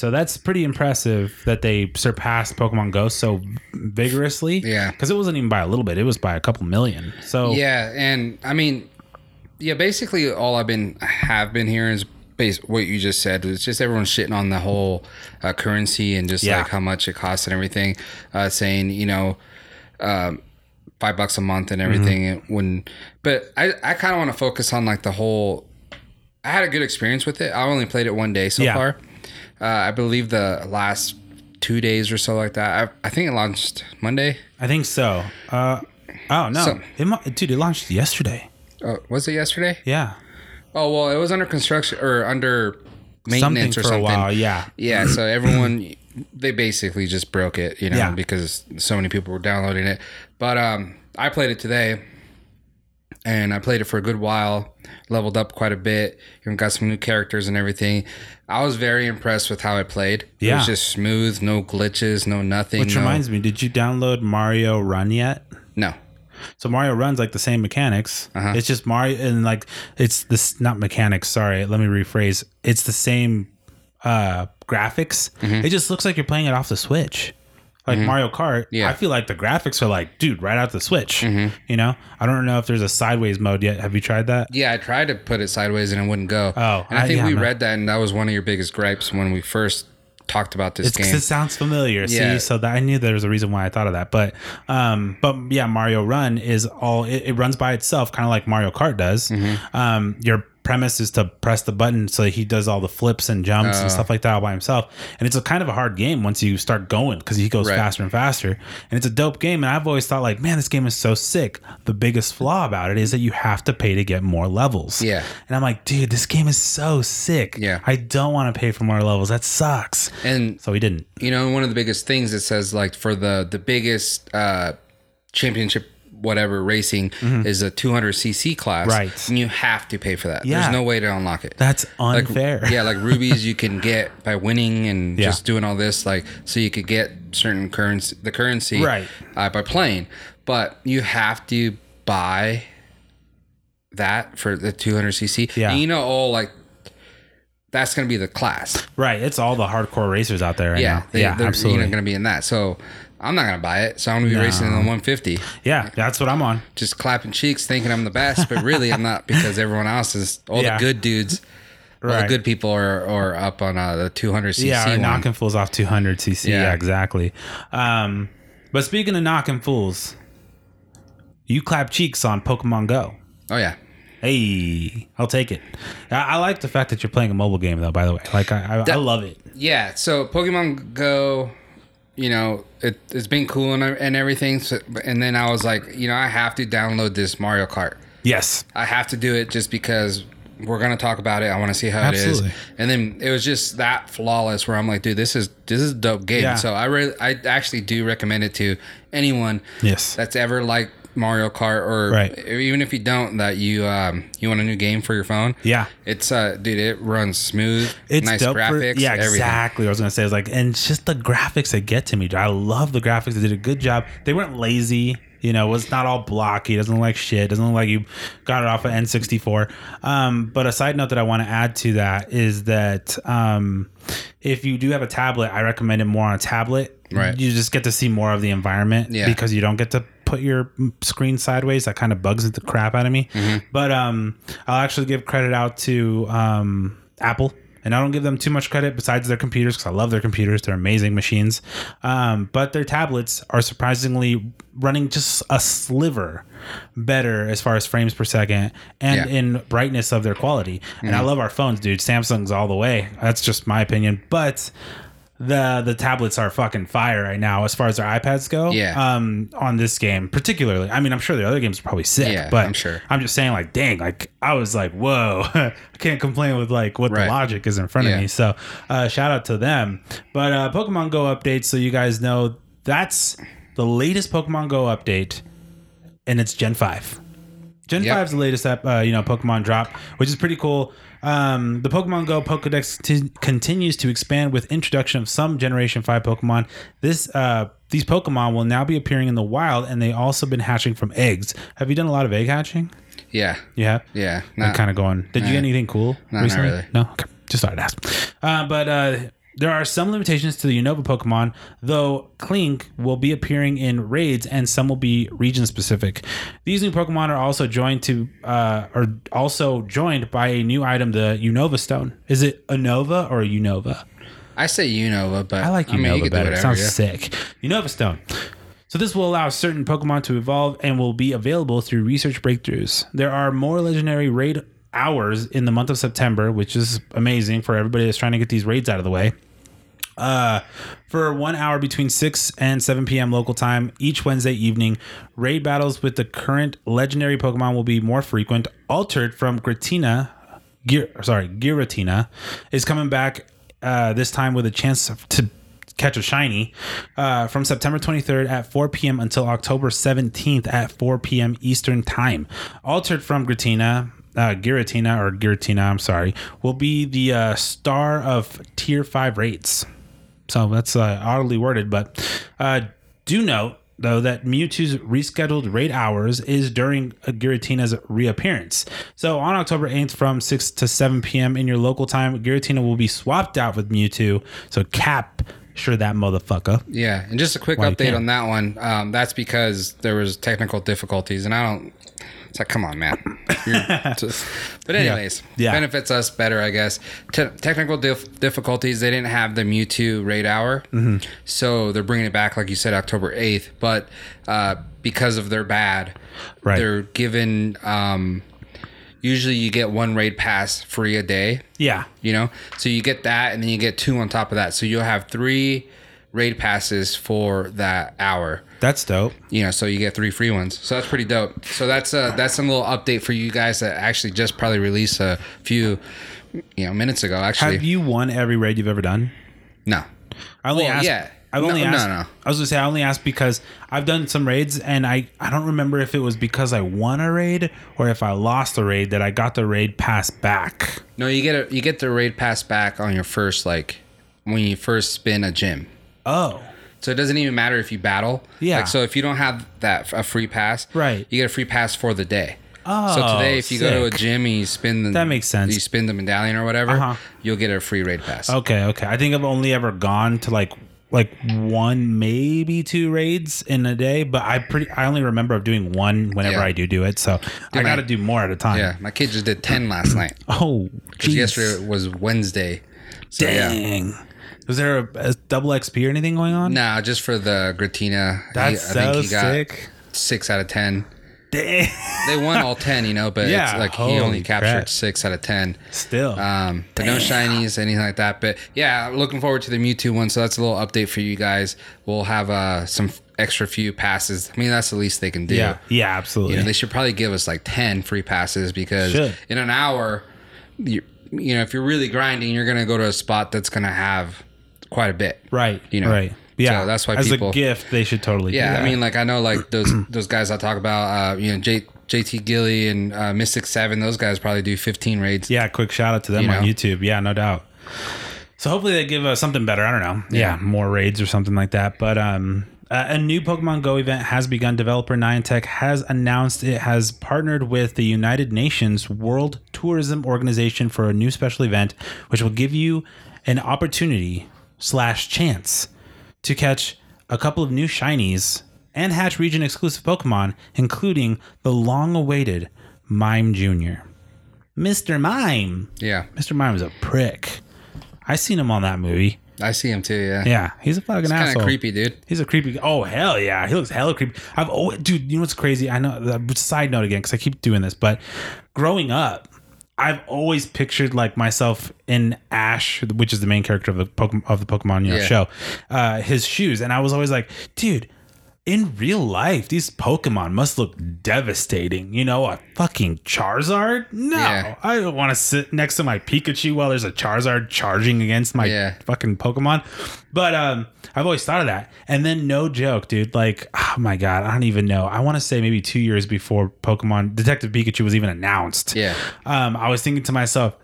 [SPEAKER 4] so that's pretty impressive that they surpassed Pokemon Go so vigorously.
[SPEAKER 1] Yeah.
[SPEAKER 4] Because it wasn't even by a little bit, it was by a couple million. So,
[SPEAKER 1] Yeah, and I mean, yeah, basically all I've been have been hearing is base what you just said. It's just everyone shitting on the whole uh, currency and just
[SPEAKER 4] Yeah.
[SPEAKER 1] like how much it costs and everything. Uh, saying you know, um, five bucks a month and everything.
[SPEAKER 4] Mm-hmm.
[SPEAKER 1] When, but I I kind of want to focus on like the whole. I had a good experience with it. I only played it one day so
[SPEAKER 4] Yeah.
[SPEAKER 1] far. Uh, I believe the last two days or so like that. I, I think it launched Monday.
[SPEAKER 4] I think so. Uh, oh no,
[SPEAKER 1] So-
[SPEAKER 4] it, mo- dude, it launched yesterday.
[SPEAKER 1] Oh, was it yesterday?
[SPEAKER 4] Yeah,
[SPEAKER 1] Oh well, it was under construction or under
[SPEAKER 4] something
[SPEAKER 1] maintenance
[SPEAKER 4] for
[SPEAKER 1] or something.
[SPEAKER 4] a while. Yeah,
[SPEAKER 1] Yeah, so everyone they basically just broke it, you know,
[SPEAKER 4] Yeah.
[SPEAKER 1] because so many people were downloading it. But um I played it today and I played it for a good while, leveled up quite a bit, even got some new characters and everything. I was very impressed with how it played. It was just smooth, no glitches, no nothing.
[SPEAKER 4] which
[SPEAKER 1] no,
[SPEAKER 4] reminds me, did you download Mario Run yet?
[SPEAKER 1] No.
[SPEAKER 4] So Mario Run's like the same mechanics.
[SPEAKER 1] Uh-huh.
[SPEAKER 4] It's just Mario and like it's this not mechanics. Sorry, let me rephrase. It's the same uh graphics.
[SPEAKER 1] Mm-hmm.
[SPEAKER 4] It just looks like you're playing it off the Switch. Like Mario Kart,
[SPEAKER 1] Yeah. Mm-hmm.
[SPEAKER 4] I feel like the graphics are like, dude, right out the Switch. You know, I don't know if there's a sideways mode yet. Have you tried that?
[SPEAKER 1] Yeah, I tried to put it sideways and it wouldn't go.
[SPEAKER 4] Oh,
[SPEAKER 1] and I
[SPEAKER 4] I-
[SPEAKER 1] think
[SPEAKER 4] yeah,
[SPEAKER 1] we
[SPEAKER 4] no.
[SPEAKER 1] read that, and that was one of your biggest gripes when we first talked about this
[SPEAKER 4] It's
[SPEAKER 1] game.
[SPEAKER 4] it sounds familiar.
[SPEAKER 1] Yeah.
[SPEAKER 4] See, so that I knew there was a reason why I thought of that. But, um, but yeah, Mario Run is all it, it runs by itself, kind of like Mario Kart does.
[SPEAKER 1] Mm-hmm.
[SPEAKER 4] Um, your premise is to press the button so he does all the flips and jumps
[SPEAKER 1] Oh.
[SPEAKER 4] and stuff like that all by himself. And it's a kind of a hard game once you start going because he goes
[SPEAKER 1] Right.
[SPEAKER 4] faster and faster. And it's a dope game. And I've always thought like, man, this game is so sick. The biggest flaw about it is that you have to pay to get more levels.
[SPEAKER 1] Yeah.
[SPEAKER 4] And I'm like, dude, this game is so sick.
[SPEAKER 1] Yeah.
[SPEAKER 4] I don't want to pay for more levels. That sucks.
[SPEAKER 1] and
[SPEAKER 4] So he didn't.
[SPEAKER 1] you know one of the biggest things it says like for the the biggest uh championship whatever racing is a 200cc class
[SPEAKER 4] Mm-hmm. Right.
[SPEAKER 1] and you have to pay for that
[SPEAKER 4] Yeah.
[SPEAKER 1] there's no way to unlock it
[SPEAKER 4] That's
[SPEAKER 1] like,
[SPEAKER 4] unfair.
[SPEAKER 1] yeah like rubies you can get by winning and
[SPEAKER 4] Yeah.
[SPEAKER 1] just doing all this like so you could get certain currency the currency
[SPEAKER 4] Right.
[SPEAKER 1] uh, by playing but you have to buy that for the 200cc
[SPEAKER 4] Yeah.
[SPEAKER 1] and you know all like that's gonna be the class
[SPEAKER 4] Right. It's all the hardcore racers out there right
[SPEAKER 1] yeah,
[SPEAKER 4] now.
[SPEAKER 1] they,
[SPEAKER 4] yeah,
[SPEAKER 1] they're
[SPEAKER 4] absolutely.
[SPEAKER 1] going to be in that. So I'm not going to buy it. So I'm to be racing in the 150,
[SPEAKER 4] yeah, that's what I'm on.
[SPEAKER 1] just clapping cheeks, thinking I'm the best, but really I'm not because everyone else is all
[SPEAKER 4] Yeah.
[SPEAKER 1] the good dudes, all the good people are, are up on uh, the 200cc
[SPEAKER 4] Yeah,
[SPEAKER 1] one.
[SPEAKER 4] knocking fools off 200 cc. Yeah,
[SPEAKER 1] Yeah.
[SPEAKER 4] exactly. Um, but speaking of knocking fools, you clap cheeks on Pokemon Go.
[SPEAKER 1] Oh yeah,
[SPEAKER 4] Hey, I'll take it. I, I like the fact that you're playing a mobile game, though. By the way, like I, I, I love it.
[SPEAKER 1] yeah. So Pokemon Go, you know, it, it's been cool and, and everything. So, and then I was like, you know, I have to download this Mario Kart.
[SPEAKER 4] Yes,
[SPEAKER 1] I have to do it just because we're gonna talk about it. I want to see how
[SPEAKER 4] Absolutely.
[SPEAKER 1] it is. And then it was just that flawless where I'm like, dude, this is this is a dope game.
[SPEAKER 4] Yeah.
[SPEAKER 1] So I really, I actually do recommend it to anyone
[SPEAKER 4] Yes.
[SPEAKER 1] that's ever liked Mario Kart or
[SPEAKER 4] Right.
[SPEAKER 1] even if you don't that you um you want a new game for your phone.
[SPEAKER 4] Yeah.
[SPEAKER 1] It's uh dude, it runs smooth.
[SPEAKER 4] It's
[SPEAKER 1] nice
[SPEAKER 4] dope for-
[SPEAKER 1] graphics.
[SPEAKER 4] yeah,
[SPEAKER 1] everything.
[SPEAKER 4] exactly. What I was gonna say is like, and it's just the graphics that get to me. dude. I love the graphics. They did a good job. They weren't lazy. You know, it's not all blocky. It doesn't look like shit. It doesn't look like you got it off of N64. Um, but a side note that I want to add to that is that um, if you do have a tablet, I recommend it more on a tablet.
[SPEAKER 1] Right.
[SPEAKER 4] You just get to see more of the environment
[SPEAKER 1] Yeah.
[SPEAKER 4] because you don't get to put your screen sideways. That kind of bugs the crap out of me.
[SPEAKER 1] Mm-hmm.
[SPEAKER 4] But um, I'll actually give credit out to um, Apple. And I don't give them too much credit besides their computers because I love their computers. They're amazing machines. Um, but their tablets are surprisingly running just a sliver better as far as frames per second and
[SPEAKER 1] Yeah.
[SPEAKER 4] in brightness of their quality. And I love our phones, dude. Samsung's all the way. That's just my opinion. But the the tablets are fucking fire right now as far as their iPads go.
[SPEAKER 1] Yeah.
[SPEAKER 4] Um, on this game particularly. I mean, I'm sure the other games are probably sick.
[SPEAKER 1] Yeah,
[SPEAKER 4] but
[SPEAKER 1] I'm sure.
[SPEAKER 4] I'm just saying, like, dang, like I was like, whoa, I can't complain with like what
[SPEAKER 1] Right.
[SPEAKER 4] the logic is in front of me. So, uh, shout out to them. But uh, Pokemon Go update, so you guys know that's the latest Pokemon Go update, and it's Gen Five. Gen
[SPEAKER 1] Yep.
[SPEAKER 4] 5 is the latest uh, you know Pokemon drop, which is pretty cool. Um, the Pokemon Go Pokedex t- continues to expand with introduction of some Generation 5 Pokemon. This uh, these Pokemon will now be appearing in the wild, and they also been hatching from eggs. Have you done a lot of egg hatching?
[SPEAKER 1] Yeah.
[SPEAKER 4] Yeah.
[SPEAKER 1] Yeah.
[SPEAKER 4] I'm kind of going. Did you get anything cool
[SPEAKER 1] not
[SPEAKER 4] recently?
[SPEAKER 1] really.
[SPEAKER 4] No. Okay. Just started I'd ask. Uh, but uh, There are some limitations to the Unova Pokemon, though Klink will be appearing in raids and some will be region specific. These new Pokemon are also joined to uh, are also joined by a new item, the Unova Stone. Is it Unova or Unova?
[SPEAKER 1] I say Unova, but
[SPEAKER 4] I like
[SPEAKER 1] I mean, you
[SPEAKER 4] Unova better. It
[SPEAKER 1] whatever,
[SPEAKER 4] sounds
[SPEAKER 1] yeah.
[SPEAKER 4] sick. Unova Stone. So this will allow certain Pokemon to evolve and will be available through research breakthroughs. There are more legendary raid hours in the month of September, which is amazing for everybody that's trying to get these raids out of the way. Uh, for one hour between 6 and 7 p.m. local time each Wednesday evening, raid battles with the current legendary Pokemon will be more frequent. Altered from Gratina, Gir- sorry, Giratina is coming back uh, this time with a chance to catch a shiny uh, from September 23rd at 4 p.m. until October 17th at 4 p.m. Eastern Time. Altered from Gratina, uh, Giratina or Giratina, I'm sorry, will be the uh, star of Tier 5 rates. So that's uh, oddly worded, but uh, do note though that Mewtwo's rescheduled raid hours is during Giratina's reappearance. So on October 8th from 6 to 7 p.m. in your local time, Giratina will be swapped out with Mewtwo. So cap sure that motherfucker.
[SPEAKER 1] Yeah, and just a quick update on that one. Um, that's because there was technical difficulties, and I don't. It's like, come on, man. Just- but anyways,
[SPEAKER 4] Yeah.
[SPEAKER 1] benefits us better, I guess. Te- technical dif- difficulties. They didn't have the Mewtwo raid hour,
[SPEAKER 4] Mm-hmm.
[SPEAKER 1] so they're bringing it back, like you said, October eighth. But uh, because of their bad,
[SPEAKER 4] Right.
[SPEAKER 1] they're given. Um, usually, you get one raid pass free a day
[SPEAKER 4] Yeah.
[SPEAKER 1] you know so you get that and then you get two on top of that so you'll have three raid passes for that hour
[SPEAKER 4] That's dope.
[SPEAKER 1] you know so you get three free ones so that's pretty dope so that's uh that's some little update for you guys that actually just probably released a few you know minutes ago actually
[SPEAKER 4] Have you won every raid you've ever done?
[SPEAKER 1] no
[SPEAKER 4] I only
[SPEAKER 1] Well,
[SPEAKER 4] asked.
[SPEAKER 1] yeah.
[SPEAKER 4] I've
[SPEAKER 1] No,
[SPEAKER 4] only
[SPEAKER 1] no, no.
[SPEAKER 4] I was gonna say I only asked because I've done some raids and I I don't remember if it was because I won a raid or if I lost a raid that I got the raid pass back.
[SPEAKER 1] no you get a you get the raid pass back on your first like when you first spin a gym
[SPEAKER 4] Oh,
[SPEAKER 1] So it doesn't even matter if you battle.
[SPEAKER 4] Yeah.
[SPEAKER 1] Like, so if you don't have that a free pass,
[SPEAKER 4] Right.
[SPEAKER 1] You get a free pass for the day.
[SPEAKER 4] Oh,
[SPEAKER 1] so today, if you go to a gym and you spin the
[SPEAKER 4] That makes sense.
[SPEAKER 1] You spin the medallion or whatever,
[SPEAKER 4] Uh-huh.
[SPEAKER 1] you'll get a free raid pass.
[SPEAKER 4] okay, okay. I think I've only ever gone to like like one maybe two raids in a day, but I pretty I only remember of doing one whenever
[SPEAKER 1] Yeah.
[SPEAKER 4] I do do it. So I got to do more at a time.
[SPEAKER 1] Yeah, my kid just did ten last night.
[SPEAKER 4] Oh,
[SPEAKER 1] Because yesterday was Wednesday. So, Yeah.
[SPEAKER 4] Was there a, a double XP or anything going on?
[SPEAKER 1] Nah, just for the Giratina.
[SPEAKER 4] That's
[SPEAKER 1] he,
[SPEAKER 4] so sick.
[SPEAKER 1] six out of ten.
[SPEAKER 4] Dang.
[SPEAKER 1] They won all ten, you know, but
[SPEAKER 4] Yeah,
[SPEAKER 1] it's like he only captured
[SPEAKER 4] crap.
[SPEAKER 1] six out of ten.
[SPEAKER 4] Still.
[SPEAKER 1] Um, but no shinies, anything like that. But yeah, looking forward to the Mewtwo one. So that's a little update for you guys. We'll have uh, some extra few passes. I mean, that's the least they can do.
[SPEAKER 4] yeah. Yeah. Absolutely.
[SPEAKER 1] You know, they should probably give us like ten free passes because
[SPEAKER 4] Should.
[SPEAKER 1] in an hour, you you know, if you're really grinding, you're gonna go to a spot that's gonna have quite a bit.
[SPEAKER 4] Right.
[SPEAKER 1] You know.
[SPEAKER 4] Right. Yeah.
[SPEAKER 1] So that's why
[SPEAKER 4] As
[SPEAKER 1] people-
[SPEAKER 4] a gift, they should totally.
[SPEAKER 1] Yeah, I mean, like I know, like those those guys I talk about, uh, you know, J, JT Gilly and uh, Mystic Seven. Those guys probably do 15 raids.
[SPEAKER 4] yeah. Quick shout out to them
[SPEAKER 1] You
[SPEAKER 4] on
[SPEAKER 1] know?
[SPEAKER 4] YouTube. Yeah. No doubt. So hopefully they give us something better. I don't know. Yeah. More raids or something like that. But um. Uh, a new Pokemon Go event has begun. Developer Niantic has announced it has partnered with the United Nations World Tourism Organization for a new special event, which will give you an opportunity slash chance to catch a couple of new shinies and hatch region exclusive Pokemon, including the long awaited Mime Jr. Mr. Mime.
[SPEAKER 1] Yeah,
[SPEAKER 4] Mr. Mime is a prick. I seen him on that movie.
[SPEAKER 1] I see him too. Yeah,
[SPEAKER 4] Yeah, he's a fucking
[SPEAKER 1] kind
[SPEAKER 4] asshole.
[SPEAKER 1] of creepy, dude.
[SPEAKER 4] He's a creepy. Oh hell yeah, he looks hella creepy. I've always, dude. You know what's crazy? I know. Uh, side note again, because I keep doing this, but growing up, I've always pictured like myself in Ash, which is the main character of the Pokemon of the Pokemon you know,
[SPEAKER 1] Yeah.
[SPEAKER 4] show, uh, his shoes, and I was always like, dude. In real life, these Pokemon must look devastating. You know, a fucking Charizard? No,
[SPEAKER 1] Yeah.
[SPEAKER 4] I don't want to sit next to my Pikachu while there's a Charizard charging against my
[SPEAKER 1] Yeah.
[SPEAKER 4] fucking Pokemon. But um, I've always thought of that. And then no joke, dude. Like, oh my god, I don't even know. I want to say maybe two years before Pokemon Detective Pikachu was even announced.
[SPEAKER 1] Yeah.
[SPEAKER 4] Um, I was thinking to myself,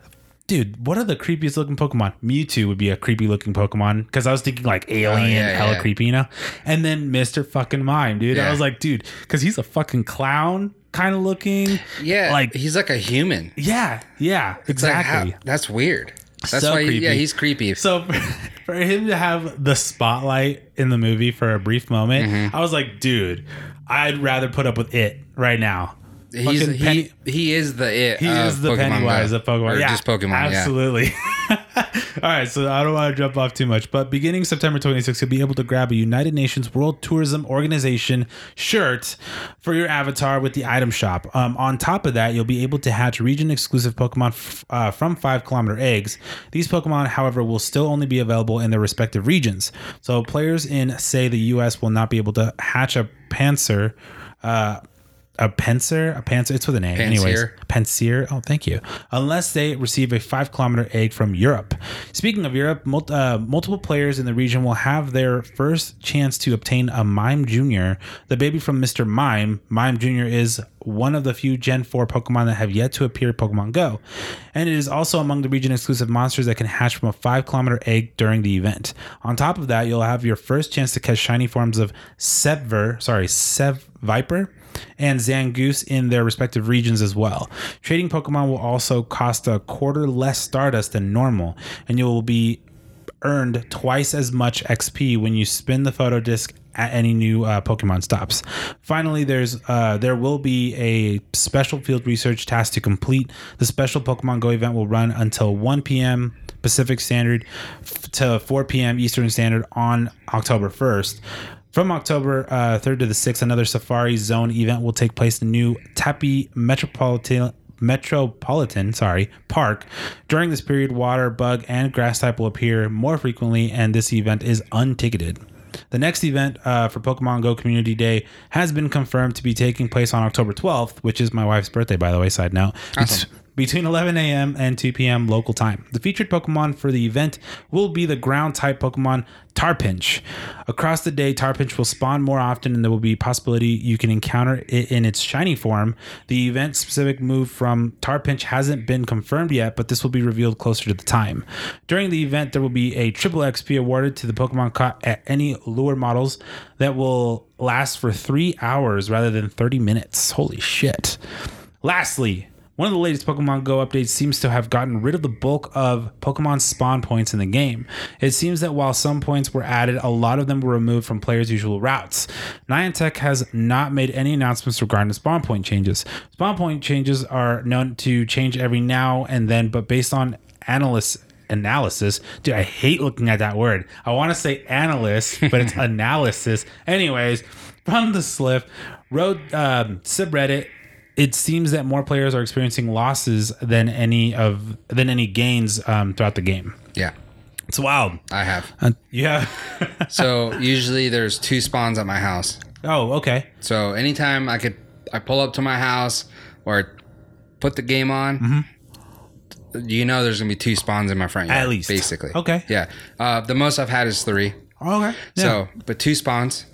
[SPEAKER 4] dude, what are the creepiest looking Pokemon? Mewtwo would be a creepy looking Pokemon because I was thinking like alien,
[SPEAKER 1] Oh, yeah,
[SPEAKER 4] hella
[SPEAKER 1] yeah.
[SPEAKER 4] creepy, you know. And then Mister fucking Mime, dude. I was like, dude, because he's a fucking clown kind of looking.
[SPEAKER 1] Yeah,
[SPEAKER 4] like
[SPEAKER 1] he's like a human.
[SPEAKER 4] yeah, yeah,
[SPEAKER 1] It's like,
[SPEAKER 4] exactly.
[SPEAKER 1] how- that's weird. That's
[SPEAKER 4] So
[SPEAKER 1] why.
[SPEAKER 4] Creepy.
[SPEAKER 1] yeah, he's creepy.
[SPEAKER 4] So for, for him to have the spotlight in the movie for a brief moment,
[SPEAKER 1] Mm-hmm.
[SPEAKER 4] I was like, dude, I'd rather put up with it right now.
[SPEAKER 1] He's,
[SPEAKER 4] Fucking
[SPEAKER 1] he, he is the it.
[SPEAKER 4] He is the
[SPEAKER 1] Pokemon
[SPEAKER 4] Pennywise
[SPEAKER 1] Go.
[SPEAKER 4] of Pokemon.
[SPEAKER 1] Or
[SPEAKER 4] yeah,
[SPEAKER 1] just Pokemon. Yeah.
[SPEAKER 4] Absolutely. All right, so I don't want to jump off too much, but beginning September 26th, you'll be able to grab a United Nations World Tourism Organization shirt for your avatar with the item shop. Um, on top of that, you'll be able to hatch region exclusive Pokemon f- uh, from five kilometer eggs. These Pokemon, however, will still only be available in their respective regions. So players in, say, the US will not be able to hatch a Panzer. Uh, a Pencer, a Panzer. It's with an A. Anyways,
[SPEAKER 1] Pansear.
[SPEAKER 4] Pensier. Oh, thank you. Unless they receive a five kilometer egg from Europe. Speaking of Europe, mul- uh, multiple players in the region will have their first chance to obtain a Mime Jr., the baby from Mr. Mime. Mime Jr. is one of the few Gen 4 Pokemon that have yet to appear in Pokemon Go. And it is also among the region exclusive monsters that can hatch from a five kilometer egg during the event. On top of that, you'll have your first chance to catch shiny forms of Sevver, sorry, Sev Viper and Zangoose in their respective regions as well. Trading Pokemon will also cost a quarter less Stardust than normal, and you will be earned twice as much XP when you spin the photo disc at any new uh, Pokemon stops. Finally, there's uh, there will be a special field research task to complete. The special Pokemon Go event will run until 1 p.m. Pacific Standard to 4 p.m. Eastern Standard on October 1st. From October uh, 3rd to the 6th, another Safari Zone event will take place in New Taipei Metropolitan Metropolitan, sorry, Park. During this period, water, bug, and grass type will appear more frequently, and this event is unticketed. The next event uh, for Pokemon Go Community Day has been confirmed to be taking place on October 12th, which is my wife's birthday, by the way. Side note. Bet- between 11 a.m. and 2 p.m. local time. The featured Pokemon for the event will be the ground type Pokemon Tarpinch. Across the day, Tarpinch will spawn more often, and there will be a possibility you can encounter it in its shiny form. The event specific move from Tarpinch hasn't been confirmed yet, but this will be revealed closer to the time. During the event, there will be a triple XP awarded to the Pokemon caught at any lure modules that will last for three hours rather than 30 minutes. Holy shit. Lastly, one of the latest Pokemon Go updates seems to have gotten rid of the bulk of Pokemon spawn points in the game. It seems that while some points were added, a lot of them were removed from players' usual routes. Niantic has not made any announcements regarding the spawn point changes. Spawn point changes are known to change every now and then, but based on analysts analysis. Dude, I hate looking at that word. I want to say analyst, but it's analysis. Anyways, from the Silph Road um, subreddit. It seems that more players are experiencing losses than any of than any gains um, throughout the game.
[SPEAKER 1] Yeah,
[SPEAKER 4] It's wild.
[SPEAKER 1] I have.
[SPEAKER 4] Uh, yeah.
[SPEAKER 1] So usually there's two spawns at my house.
[SPEAKER 4] oh, okay.
[SPEAKER 1] So anytime I could, I pull up to my house or put the game on.
[SPEAKER 4] Mm-hmm.
[SPEAKER 1] You know, there's gonna be two spawns in my front yard.
[SPEAKER 4] At least.
[SPEAKER 1] basically.
[SPEAKER 4] Okay.
[SPEAKER 1] Yeah. Uh, the most I've had is three.
[SPEAKER 4] Okay.
[SPEAKER 1] So, but two spawns,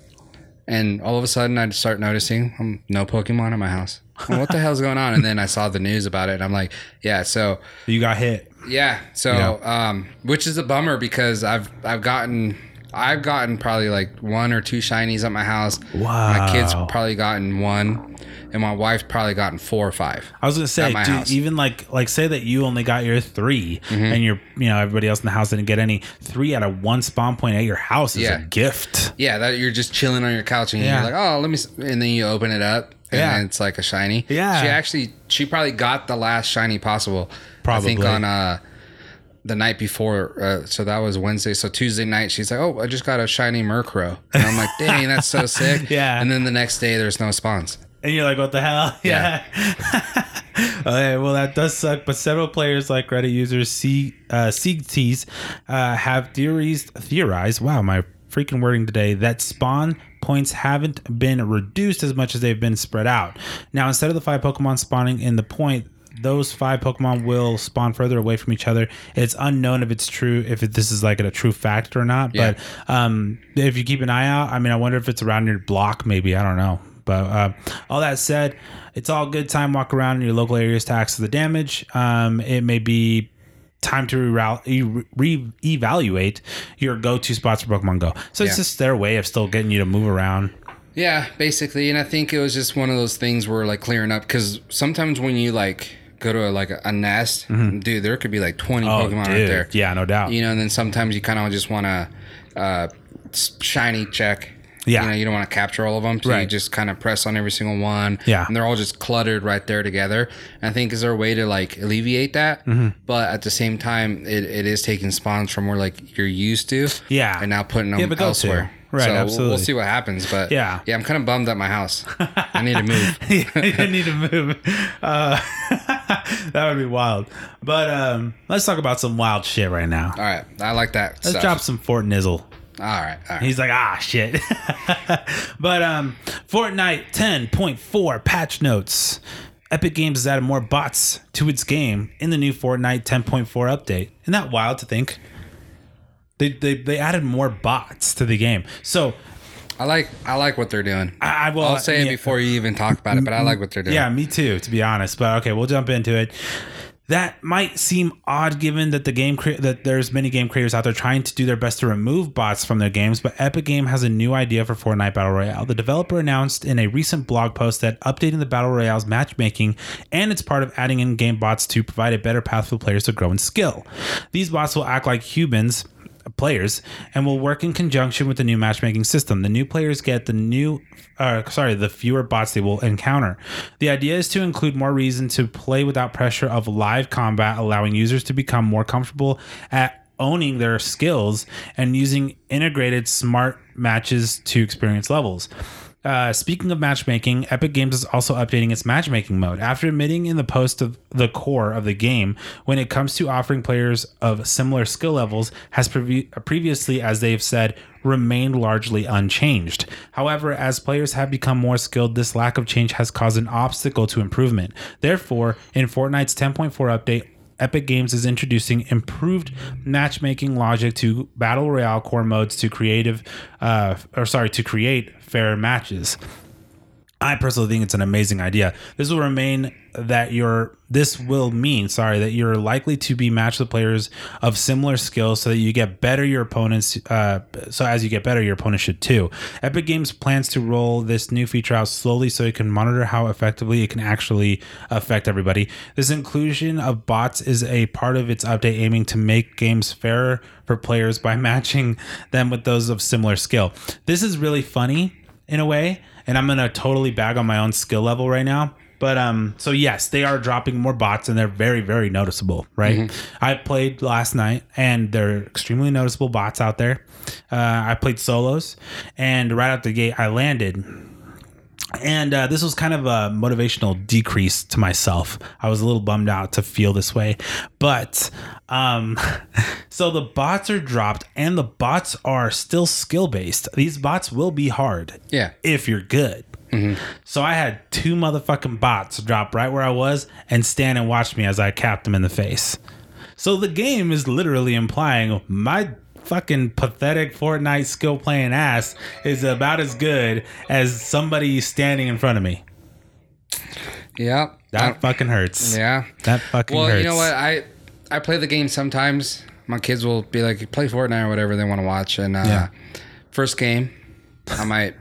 [SPEAKER 1] and all of a sudden I start noticing um, no Pokemon in my house. What the hell's going on? And then I saw the news about it, and I'm like, yeah. So
[SPEAKER 4] you got hit.
[SPEAKER 1] yeah. So,
[SPEAKER 4] Yeah.
[SPEAKER 1] um, which is a bummer because I've I've gotten I've gotten probably like one or two shinies at my house. Wow, my kids probably gotten one, and my wife's probably gotten four or five.
[SPEAKER 4] I was gonna say, dude.
[SPEAKER 1] Mm-hmm.
[SPEAKER 4] even like like say that you only got your 3 and you're you know everybody else in the house didn't get any. Three out of one spawn point at your house is
[SPEAKER 1] Yeah.
[SPEAKER 4] a gift.
[SPEAKER 1] Yeah, that you're just chilling on your couch and
[SPEAKER 4] Yeah.
[SPEAKER 1] you're like, oh, let me, and then you open it up. And
[SPEAKER 4] Yeah.
[SPEAKER 1] it's like a shiny.
[SPEAKER 4] Yeah.
[SPEAKER 1] She actually, she probably got the last shiny possible. Probably. I think on uh, the night before. Uh, so that was Wednesday. So Tuesday night, she's like, oh, I just got a shiny Murkrow. And I'm like, dang, that's so sick.
[SPEAKER 4] Yeah.
[SPEAKER 1] And then the next day, there's no spawns.
[SPEAKER 4] And you're like, what the hell? Yeah. okay, well, that does suck. But several players, like Reddit users C uh, CTs, uh, have theories theorized. Wow, my freaking wording today. That spawn points haven't been reduced as much as they've been spread out. Now, instead of the five Pokemon spawning in the point. Those five Pokemon will spawn further away from each other. It's unknown if it's true, if it, this is like a true fact or not.
[SPEAKER 1] Yeah.
[SPEAKER 4] But um, if you keep an eye out, I mean, I wonder if it's around your block, maybe. I don't know. But uh, all that said, it's all good time. Walk around in your local areas to access the damage. Um, it may be time to re- re- evaluate your go-to spots for Pokemon Go. So it's
[SPEAKER 1] Yeah.
[SPEAKER 4] just their way of still getting you to move around.
[SPEAKER 1] Yeah, basically. And I think it was just one of those things where like clearing up because sometimes when you like go to a, like a, nest, dude, there could be like 20
[SPEAKER 4] Mm-hmm. Oh,
[SPEAKER 1] Pokemon
[SPEAKER 4] dude.
[SPEAKER 1] right there.
[SPEAKER 4] Yeah, no doubt.
[SPEAKER 1] You know, and then sometimes you kind of just want to uh, shiny check.
[SPEAKER 4] Yeah.
[SPEAKER 1] You know, you don't want to capture all of them. So you just kind of press on every single one.
[SPEAKER 4] Yeah.
[SPEAKER 1] And they're all just cluttered right there together. And I think is there a way to like alleviate that?
[SPEAKER 4] Mm-hmm.
[SPEAKER 1] But at the same time, it, it is taking spawns from where like you're used to.
[SPEAKER 4] Yeah.
[SPEAKER 1] And now putting them
[SPEAKER 4] Yeah, but go to.
[SPEAKER 1] elsewhere.
[SPEAKER 4] Right,
[SPEAKER 1] So we'll-
[SPEAKER 4] absolutely.
[SPEAKER 1] We'll see what happens. But
[SPEAKER 4] Yeah.
[SPEAKER 1] Yeah, I'm kind of bummed at my house. I need to move.
[SPEAKER 4] I need to move. Uh, that would be wild. But um, let's talk about some wild shit right now.
[SPEAKER 1] All right. I like that.
[SPEAKER 4] Let's
[SPEAKER 1] stuff.
[SPEAKER 4] drop some Fort Nizzle.
[SPEAKER 1] All right. All right.
[SPEAKER 4] He's like, ah, shit. but um, Fortnite 10.4 patch notes. Epic Games has added more bots to its game in the new Fortnite 10.4 update. Isn't that wild to think? They, they, they added more bots to the game. So
[SPEAKER 1] I like I like what they're doing.
[SPEAKER 4] I, I will
[SPEAKER 1] I'll say it before you even talk about it, but I like what they're doing.
[SPEAKER 4] Yeah, me too, to be honest. But okay, we'll jump into it. That might seem odd given that the game cre- that there's many game creators out there trying to do their best to remove bots from their games, but Epic Game has a new idea for Fortnite Battle Royale. The developer announced in a recent blog post that updating the Battle Royale's matchmaking and it's part of adding in-game bots to provide a better path for players to grow in skill. These bots will act like humans players and will work in conjunction with the new matchmaking system. The new players get the new uh, sorry, the fewer bots they will encounter. The idea is to include more reason to play without pressure of live combat, allowing users to become more comfortable at owning their skills and using integrated smart matches to experience levels. Uh, speaking of matchmaking, Epic Games is also updating its matchmaking mode. After admitting in the post of the core of the game, when it comes to offering players of similar skill levels, has previ- previously, as they've said, remained largely unchanged. However, as players have become more skilled, this lack of change has caused an obstacle to improvement. Therefore, in Fortnite's 10.4 update, Epic Games is introducing improved matchmaking logic to battle royale core modes to creative, uh, or sorry, to create fair matches. I personally think it's an amazing idea. This will remain that you're this will mean, sorry, that you're likely to be matched with players of similar skills so that you get better your opponents uh so as you get better your opponents should too. Epic Games plans to roll this new feature out slowly so it can monitor how effectively it can actually affect everybody. This inclusion of bots is a part of its update aiming to make games fairer for players by matching them with those of similar skill. This is really funny in a way and i'm gonna totally bag on my own skill level right now. But um so yes they are dropping more bots and they're very very noticeable right? I played last night and they're extremely noticeable bots out there. Uh, i played solos and right out the gate i landed and uh, this was kind of a motivational decrease to myself. I was a little bummed out to feel this way, but um, so the bots are dropped, and the bots are still skill based. These bots will be hard,
[SPEAKER 1] Yeah.
[SPEAKER 4] if you're good. So I had two motherfucking bots drop right where I was and stand and watch me as I capped them in the face. So the game is literally implying my fucking pathetic Fortnite skill playing ass is about as good as somebody standing in front of me.
[SPEAKER 1] Yeah.
[SPEAKER 4] That fucking hurts.
[SPEAKER 1] yeah.
[SPEAKER 4] That fucking
[SPEAKER 1] Well,
[SPEAKER 4] hurts.
[SPEAKER 1] you know what? I I play the game sometimes. My kids will be like, play Fortnite or whatever they want to watch. And uh,
[SPEAKER 4] Yeah.
[SPEAKER 1] first game, I might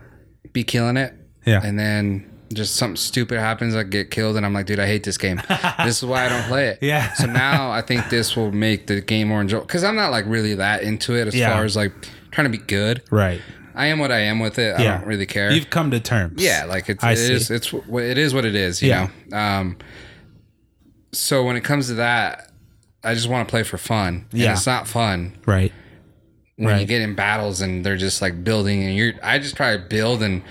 [SPEAKER 1] be killing it.
[SPEAKER 4] Yeah.
[SPEAKER 1] And then just something stupid happens. I get killed, and I'm like, dude, I hate this game. this is why I don't play it.
[SPEAKER 4] Yeah.
[SPEAKER 1] So now I think this will make the game more enjoyable because I'm not like really that into it as
[SPEAKER 4] Yeah.
[SPEAKER 1] far as like trying to be good.
[SPEAKER 4] Right.
[SPEAKER 1] I am what I am with it.
[SPEAKER 4] Yeah.
[SPEAKER 1] I don't really care.
[SPEAKER 4] You've come to terms.
[SPEAKER 1] Yeah, like it's
[SPEAKER 4] I
[SPEAKER 1] it
[SPEAKER 4] see.
[SPEAKER 1] is it's it is what it is, you
[SPEAKER 4] Yeah.
[SPEAKER 1] know. Um so when it comes to that, I just want to play for fun. And
[SPEAKER 4] Yeah.
[SPEAKER 1] it's not fun
[SPEAKER 4] Right.
[SPEAKER 1] when you get in battles and they're just like building and you're I just try to build and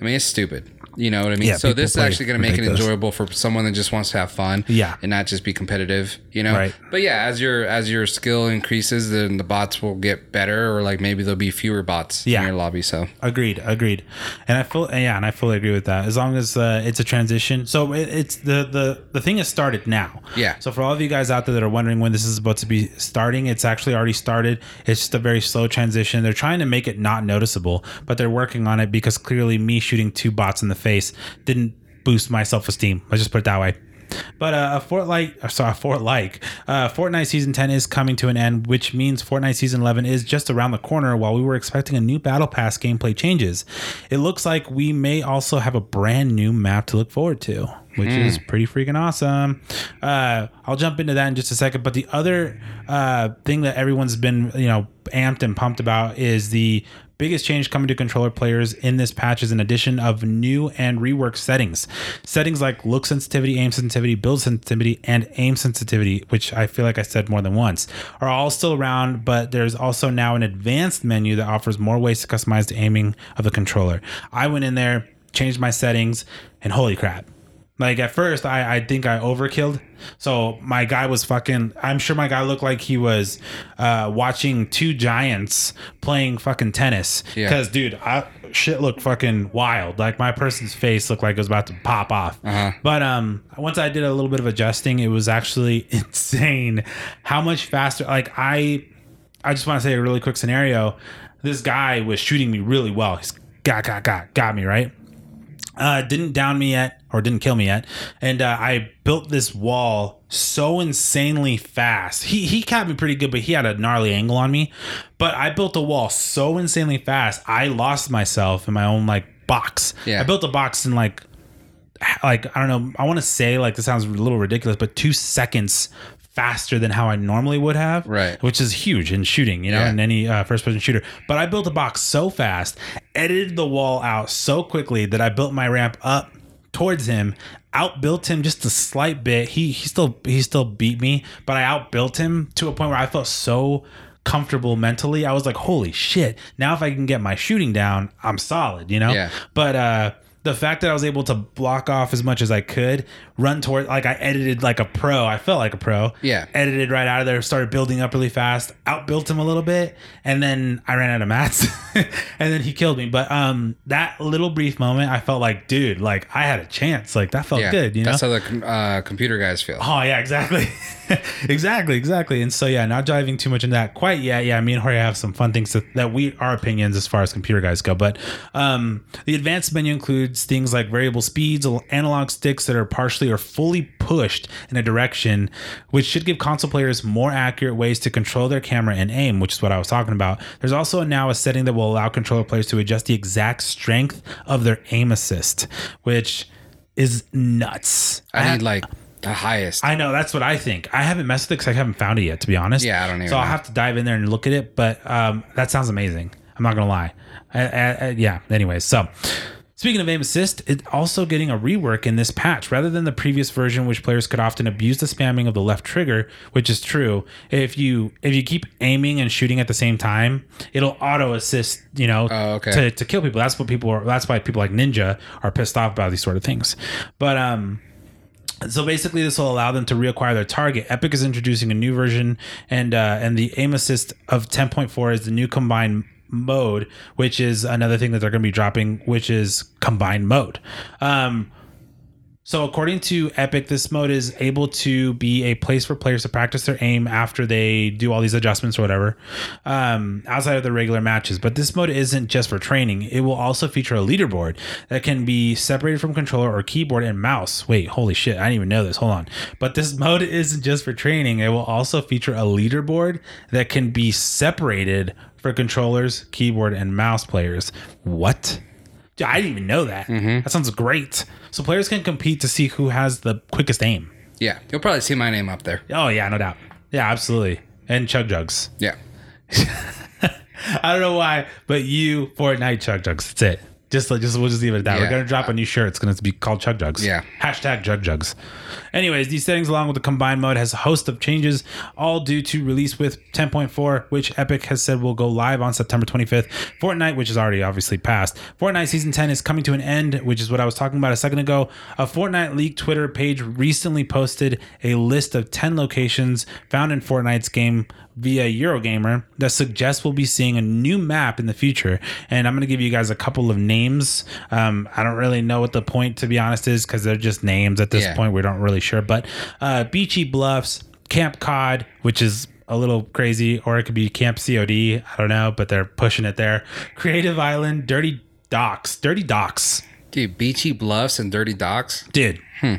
[SPEAKER 1] I mean it's stupid. You know what I mean?
[SPEAKER 4] Yeah,
[SPEAKER 1] so this is actually going to make it enjoyable for someone that just wants to have fun,
[SPEAKER 4] Yeah.
[SPEAKER 1] and not just be competitive. You know,
[SPEAKER 4] Right.
[SPEAKER 1] But yeah, as your as your skill increases, then the bots will get better, or like maybe there'll be fewer bots
[SPEAKER 4] Yeah.
[SPEAKER 1] in your lobby. So
[SPEAKER 4] Agreed, agreed, and I feel yeah, and I fully agree with that. As long as uh, it's a transition, so it, it's the the the thing has started now.
[SPEAKER 1] Yeah.
[SPEAKER 4] So for all of you guys out there that are wondering when this is about to be starting, it's actually already started. It's just a very slow transition. They're trying to make it not noticeable, but they're working on it because clearly me shooting two bots in the face didn't boost my self esteem. Let's just put it that way. But uh, a Fortnite, or sorry, a Fortnite, uh, Fortnite season 10 is coming to an end, which means Fortnite season 11 is just around the corner. While we were expecting a new battle pass gameplay changes, it looks like we may also have a brand new map to look forward to. Which is pretty freaking awesome. Uh, I'll jump into that in just a second. But the other uh, thing that everyone's been, you know, amped and pumped about is the biggest change coming to controller players in this patch is an addition of new and reworked settings. Settings like look sensitivity, aim sensitivity, build sensitivity, and aim sensitivity, which I feel like I said more than once, are all still around, but there's also now an advanced menu that offers more ways to customize the aiming of the controller. I went in there, changed my settings, and holy crap. Like at first, I, I think I overkilled. So my guy was fucking. I'm sure my guy looked like he was uh, watching two giants playing fucking tennis.
[SPEAKER 1] Yeah.
[SPEAKER 4] Because dude, I, shit looked fucking wild. Like my person's face looked like it was about to pop off. But um, once I did a little bit of adjusting, it was actually insane how much faster. Like I, I just want to say a really quick scenario. This guy was shooting me really well. He's got got got got me right uh, didn't down me yet or didn't kill me yet. And uh, i built this wall so insanely fast. He he capped me pretty good but he had a gnarly angle on me. But i built a wall so insanely fast i lost myself in my own like box.
[SPEAKER 1] Yeah.
[SPEAKER 4] i built a box in like like i don't know i want to say like this sounds a little ridiculous but two seconds faster than how i normally would have
[SPEAKER 1] Right.
[SPEAKER 4] which is huge in shooting, you know,
[SPEAKER 1] Yeah.
[SPEAKER 4] in any uh, first person shooter. But I built a box so fast, edited the wall out so quickly that I built my ramp up towards him, outbuilt him just a slight bit. He he still he still beat me, but I outbuilt him to a point where I felt so comfortable mentally. I was like, "Holy shit. Now if I can get my shooting down, I'm solid," you know?
[SPEAKER 1] Yeah.
[SPEAKER 4] But uh the fact that I was able to block off as much as I could, run toward like I edited like a pro. I felt like a pro.
[SPEAKER 1] Yeah.
[SPEAKER 4] Edited right out of there, started building up really fast, outbuilt him a little bit, and then I ran out of mats. and then he killed me. But um that little brief moment, I felt like, dude, like I had a chance. Like that felt
[SPEAKER 1] Yeah,
[SPEAKER 4] good, you know?
[SPEAKER 1] that's how the uh, computer guys feel.
[SPEAKER 4] Oh yeah, exactly, exactly, exactly. And so yeah, not diving too much into that quite yet. Yeah, me and Jorge have some fun things that, that we our opinions as far as computer guys go. But um, the advanced menu includes things like variable speeds, analog sticks that are partially or fully pushed in a direction, which should give console players more accurate ways to control their camera and aim, which is what I was talking about. There's also now a setting that will allow controller players to adjust the exact strength of their aim assist, which is nuts.
[SPEAKER 1] I need like the highest.
[SPEAKER 4] I know that's what I think. I haven't messed with it because I haven't found it yet, to be honest.
[SPEAKER 1] Yeah, I don't even
[SPEAKER 4] So I'll
[SPEAKER 1] know.
[SPEAKER 4] have to dive in there and look at it. But um, that sounds amazing. I'm not gonna lie. I, I, I, yeah. Anyways, so speaking of aim assist, it's also getting a rework in this patch. Rather than the previous version, which players could often abuse the spamming of the left trigger, which is true. If you if you keep aiming and shooting at the same time, it'll auto assist. You know,
[SPEAKER 1] Oh, okay.
[SPEAKER 4] to to kill people. That's what people are. That's why people like Ninja are pissed off about these sort of things. But um. So basically, this will allow them to reacquire their target. Epic is introducing a new version, and uh, and the aim assist of 10.4 is the new combined mode, which is another thing that they're going to be dropping, which is combined mode. Um, so according to Epic, this mode is able to be a place for players to practice their aim after they do all these adjustments or whatever, um, outside of the regular matches. But this mode isn't just for training; it will also feature a leaderboard that can be separated from controller or keyboard and mouse. Wait, holy shit! I didn't even know this. Hold on. But this mode isn't just for training; it will also feature a leaderboard that can be separated for controllers, keyboard, and mouse players. What? Dude, I didn't even know that. Mm-hmm. That sounds great. So players can compete to see who has the quickest aim.
[SPEAKER 1] yeah, you'll probably see my name up there.
[SPEAKER 4] Oh yeah, no doubt. Yeah, absolutely. And chug jugs.
[SPEAKER 1] Yeah.
[SPEAKER 4] I don't know why, but you Fortnite chug jugs. That's it. Just like just we'll just leave it at that. We're gonna drop a new shirt. It's gonna be called Chug Jugs.
[SPEAKER 1] Yeah.
[SPEAKER 4] Hashtag Jug Jugs. Anyways, these settings along with the combined mode has a host of changes, all due to release with 10.4, which Epic has said will go live on September 25th. Fortnite, which is already obviously passed. Fortnite season 10 is coming to an end, which is what I was talking about a second ago. A Fortnite League Twitter page recently posted a list of 10 locations found in Fortnite's game via Eurogamer that suggests we'll be seeing a new map in the future. And I'm going to give you guys a couple of names. Um, I don't really know what the point, to be honest, is because they're just names at this
[SPEAKER 1] Yeah.
[SPEAKER 4] point. We don't really sure. But uh, Beachy Bluffs, Camp Cod, which is a little crazy, or it could be Camp COD. I don't know, but they're pushing it there. Creative Island, Dirty Docks, Dirty Docks.
[SPEAKER 1] Dude, beachy bluffs and dirty docks.
[SPEAKER 4] Dude. I,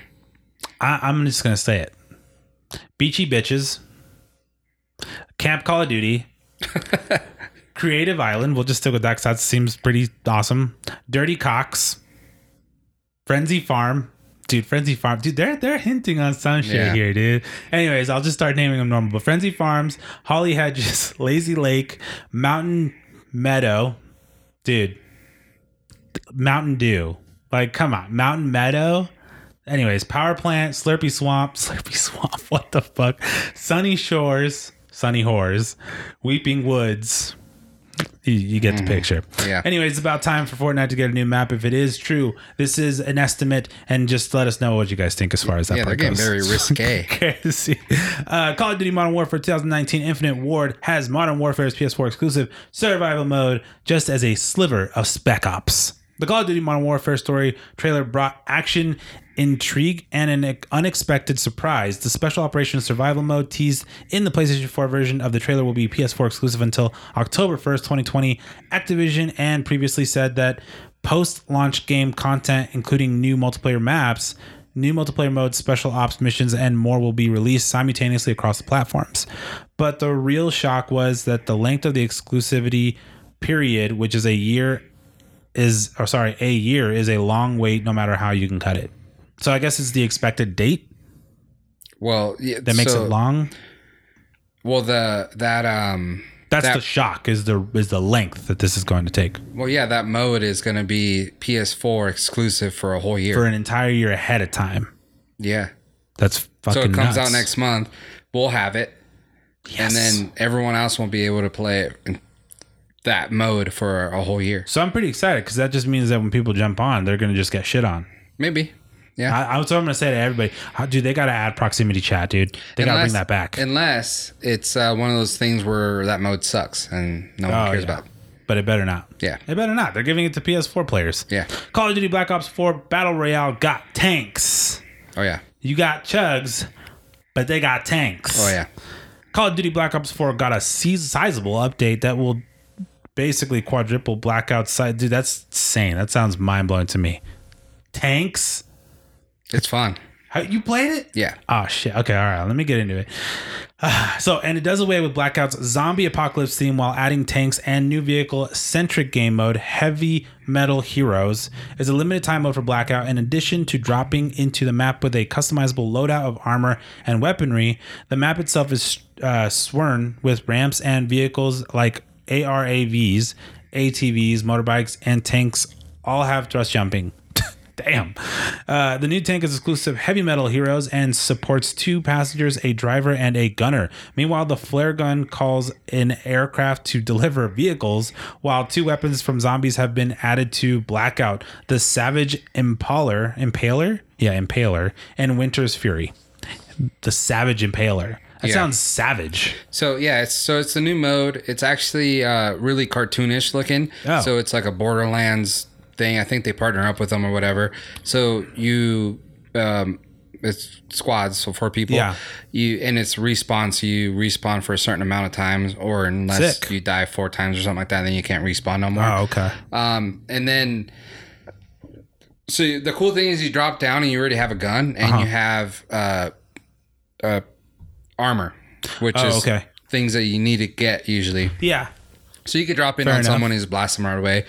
[SPEAKER 4] I'm just gonna say it. Beachy bitches. Camp Call of Duty. Creative Island. We'll just stick with that because that seems pretty awesome. Dirty Cocks. Frenzy Farm. Dude, Frenzy Farm. Dude, they're they're hinting on some shit
[SPEAKER 1] Yeah.
[SPEAKER 4] here, dude. Anyways, I'll just start naming them normal. But Frenzy Farms, Holly Hedges, Lazy Lake, Mountain Meadow. Dude. Mountain Dew. Like, come on. Mountain Meadow. Anyways, Power Plant, Slurpy Swamp, Slurpy Swamp, what the fuck? Sunny Shores, Sunny Whores, Weeping Woods. You, you get the picture.
[SPEAKER 1] Yeah.
[SPEAKER 4] Anyways, it's about time for Fortnite to get a new map. If it is true, this is an estimate, and just let us know what you guys think as far as that
[SPEAKER 1] Yeah, they're getting
[SPEAKER 4] goes.
[SPEAKER 1] very risque.
[SPEAKER 4] Uh, Call of Duty Modern Warfare 2019 Infinity Ward has Modern Warfare's PS4 exclusive survival mode just as a sliver of Spec Ops. The Call of Duty Modern Warfare story trailer brought action, intrigue, and an unexpected surprise. The Special Operations Survival mode teased in the PlayStation 4 version of the trailer will be PS4 exclusive until October 1st, 2020. Activision and previously said that post launch game content, including new multiplayer maps, New multiplayer modes, special ops missions, and more will be released simultaneously across the platforms. But the real shock was that the length of the exclusivity period, which is a year, is or sorry, a year is a long wait no matter how you can cut it. So I guess it's the expected date
[SPEAKER 1] Well, yeah,
[SPEAKER 4] that makes
[SPEAKER 1] so-
[SPEAKER 4] it long.
[SPEAKER 1] Well, the that um
[SPEAKER 4] That's
[SPEAKER 1] that-
[SPEAKER 4] the shock is the is the length that this is going to take
[SPEAKER 1] well, yeah, that mode is going to be PS4 exclusive for a whole year.
[SPEAKER 4] for an entire year ahead of time.
[SPEAKER 1] yeah.
[SPEAKER 4] That's fucking
[SPEAKER 1] So it comes
[SPEAKER 4] nuts.
[SPEAKER 1] out next month. We'll have it,
[SPEAKER 4] Yes.
[SPEAKER 1] and then everyone else won't be able to play it in that mode for a whole year.
[SPEAKER 4] so I'm pretty excited because that just means that when people jump on, they're going to just get shit on.
[SPEAKER 1] Maybe. Yeah.
[SPEAKER 4] I, I was what I'm gonna say to everybody, how, dude, they gotta add proximity chat, dude. They gotta bring that back.
[SPEAKER 1] Unless it's uh, one of those things where that mode sucks and no one
[SPEAKER 4] Oh,
[SPEAKER 1] cares
[SPEAKER 4] yeah.
[SPEAKER 1] about.
[SPEAKER 4] but it better not.
[SPEAKER 1] Yeah.
[SPEAKER 4] It better not. They're giving it to PS4 players.
[SPEAKER 1] Yeah.
[SPEAKER 4] Call of Duty Black Ops 4 Battle Royale got tanks.
[SPEAKER 1] Oh yeah.
[SPEAKER 4] You got chugs, but they got tanks.
[SPEAKER 1] Oh yeah.
[SPEAKER 4] Call of Duty Black Ops 4 got a si- sizable update that will basically quadruple blackout side. Dude, that's insane. That sounds mind blowing to me. Tanks?
[SPEAKER 1] It's fun.
[SPEAKER 4] How, you played it?
[SPEAKER 1] Yeah.
[SPEAKER 4] Oh shit. Okay, all right. Let me get into it. Ah, so, and it does away with Blackout's zombie apocalypse theme while adding tanks and new vehicle centric game mode. Heavy Metal Heroes is a limited time mode for Blackout. In addition to dropping into the map with a customizable loadout of armor and weaponry, the map itself is uh, sworn with ramps and vehicles like ARAVs, ATVs, motorbikes, and tanks. All have thrust jumping. Damn. Uh, the new tank is exclusive heavy metal heroes and supports two passengers, a driver, and a gunner. Meanwhile, the flare gun calls in aircraft to deliver vehicles, while two weapons from zombies have been added to Blackout the Savage Impaler, Impaler? Yeah, Impaler, and Winter's Fury. The Savage Impaler. That
[SPEAKER 1] Yeah.
[SPEAKER 4] sounds savage.
[SPEAKER 1] So yeah, it's so it's a new mode. It's actually uh, really cartoonish looking.
[SPEAKER 4] Oh.
[SPEAKER 1] So it's like a Borderlands thing. I think they partner up with them or whatever. So you um, it's squads, so four people.
[SPEAKER 4] Yeah.
[SPEAKER 1] You and it's respawn, so you respawn for a certain amount of times, or unless
[SPEAKER 4] Sick.
[SPEAKER 1] you die four times or something like that, then you can't respawn no more.
[SPEAKER 4] Oh, okay.
[SPEAKER 1] Um, and then, so the cool thing is you drop down and you already have a gun and
[SPEAKER 4] Uh-huh.
[SPEAKER 1] you have uh, uh, armor, which
[SPEAKER 4] Oh,
[SPEAKER 1] is
[SPEAKER 4] okay.
[SPEAKER 1] things that you need to get usually.
[SPEAKER 4] Yeah.
[SPEAKER 1] So you could drop in
[SPEAKER 4] Fair
[SPEAKER 1] on
[SPEAKER 4] enough.
[SPEAKER 1] someone and just blast them right away.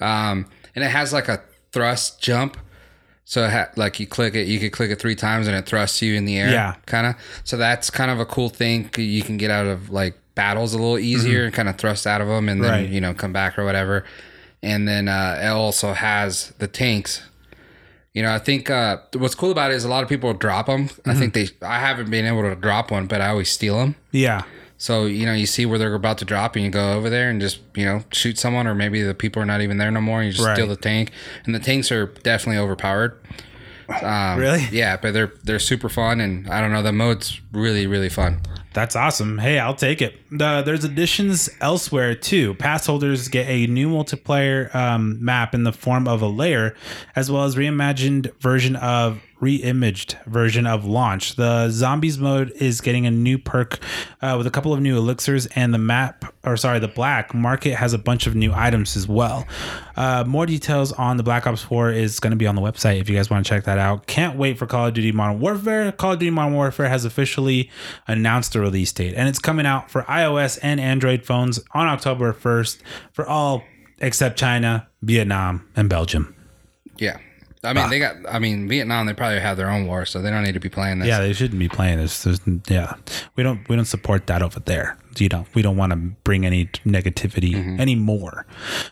[SPEAKER 1] Um, and it has like a thrust jump. So it ha- like you click it, you could click it three times and it thrusts you in the air.
[SPEAKER 4] Yeah.
[SPEAKER 1] Kind of. So that's kind of a cool thing. You can get out of like battles a little easier and kind of thrust out of them and then,
[SPEAKER 4] Mm-hmm. Right.
[SPEAKER 1] you know, come back or whatever. And then uh, it also has the tanks. You know, I think uh, what's cool about it is a lot of people drop them. I
[SPEAKER 4] Mm-hmm.
[SPEAKER 1] think they, I haven't been able to drop one, but I always steal them.
[SPEAKER 4] Yeah.
[SPEAKER 1] So you know, you see where they're about to drop, and you go over there and just you know shoot someone, or maybe the people are not even there no more. And you just
[SPEAKER 4] Right.
[SPEAKER 1] steal the tank, and the tanks are definitely overpowered. Um,
[SPEAKER 4] Really?
[SPEAKER 1] Yeah, but they're they're super fun, and I don't know, the mode's really really fun.
[SPEAKER 4] That's awesome. Hey, I'll take it. the, there's additions elsewhere too. Pass holders get a new multiplayer um, map in the form of a layer, as well as reimagined version of reimaged version of launch. The zombies mode is getting a new perk uh, with a couple of new elixirs, and the map, or sorry, the black market has a bunch of new items as well. Uh, more details on the Black Ops 4 is going to be on the website if you guys want to check that out. Can't wait for Call of Duty Modern Warfare. Call of Duty Modern Warfare has officially announced the release date, and it's coming out for iOS and Android phones on October 1st for all except China, Vietnam, and Belgium.
[SPEAKER 1] Yeah. I mean, they got. I mean, Vietnam. They probably have their own war, so they don't need to be playing this.
[SPEAKER 4] Yeah, they shouldn't be playing this. There's, yeah, we don't we don't support that over there. You know, we don't want to bring any negativity anymore.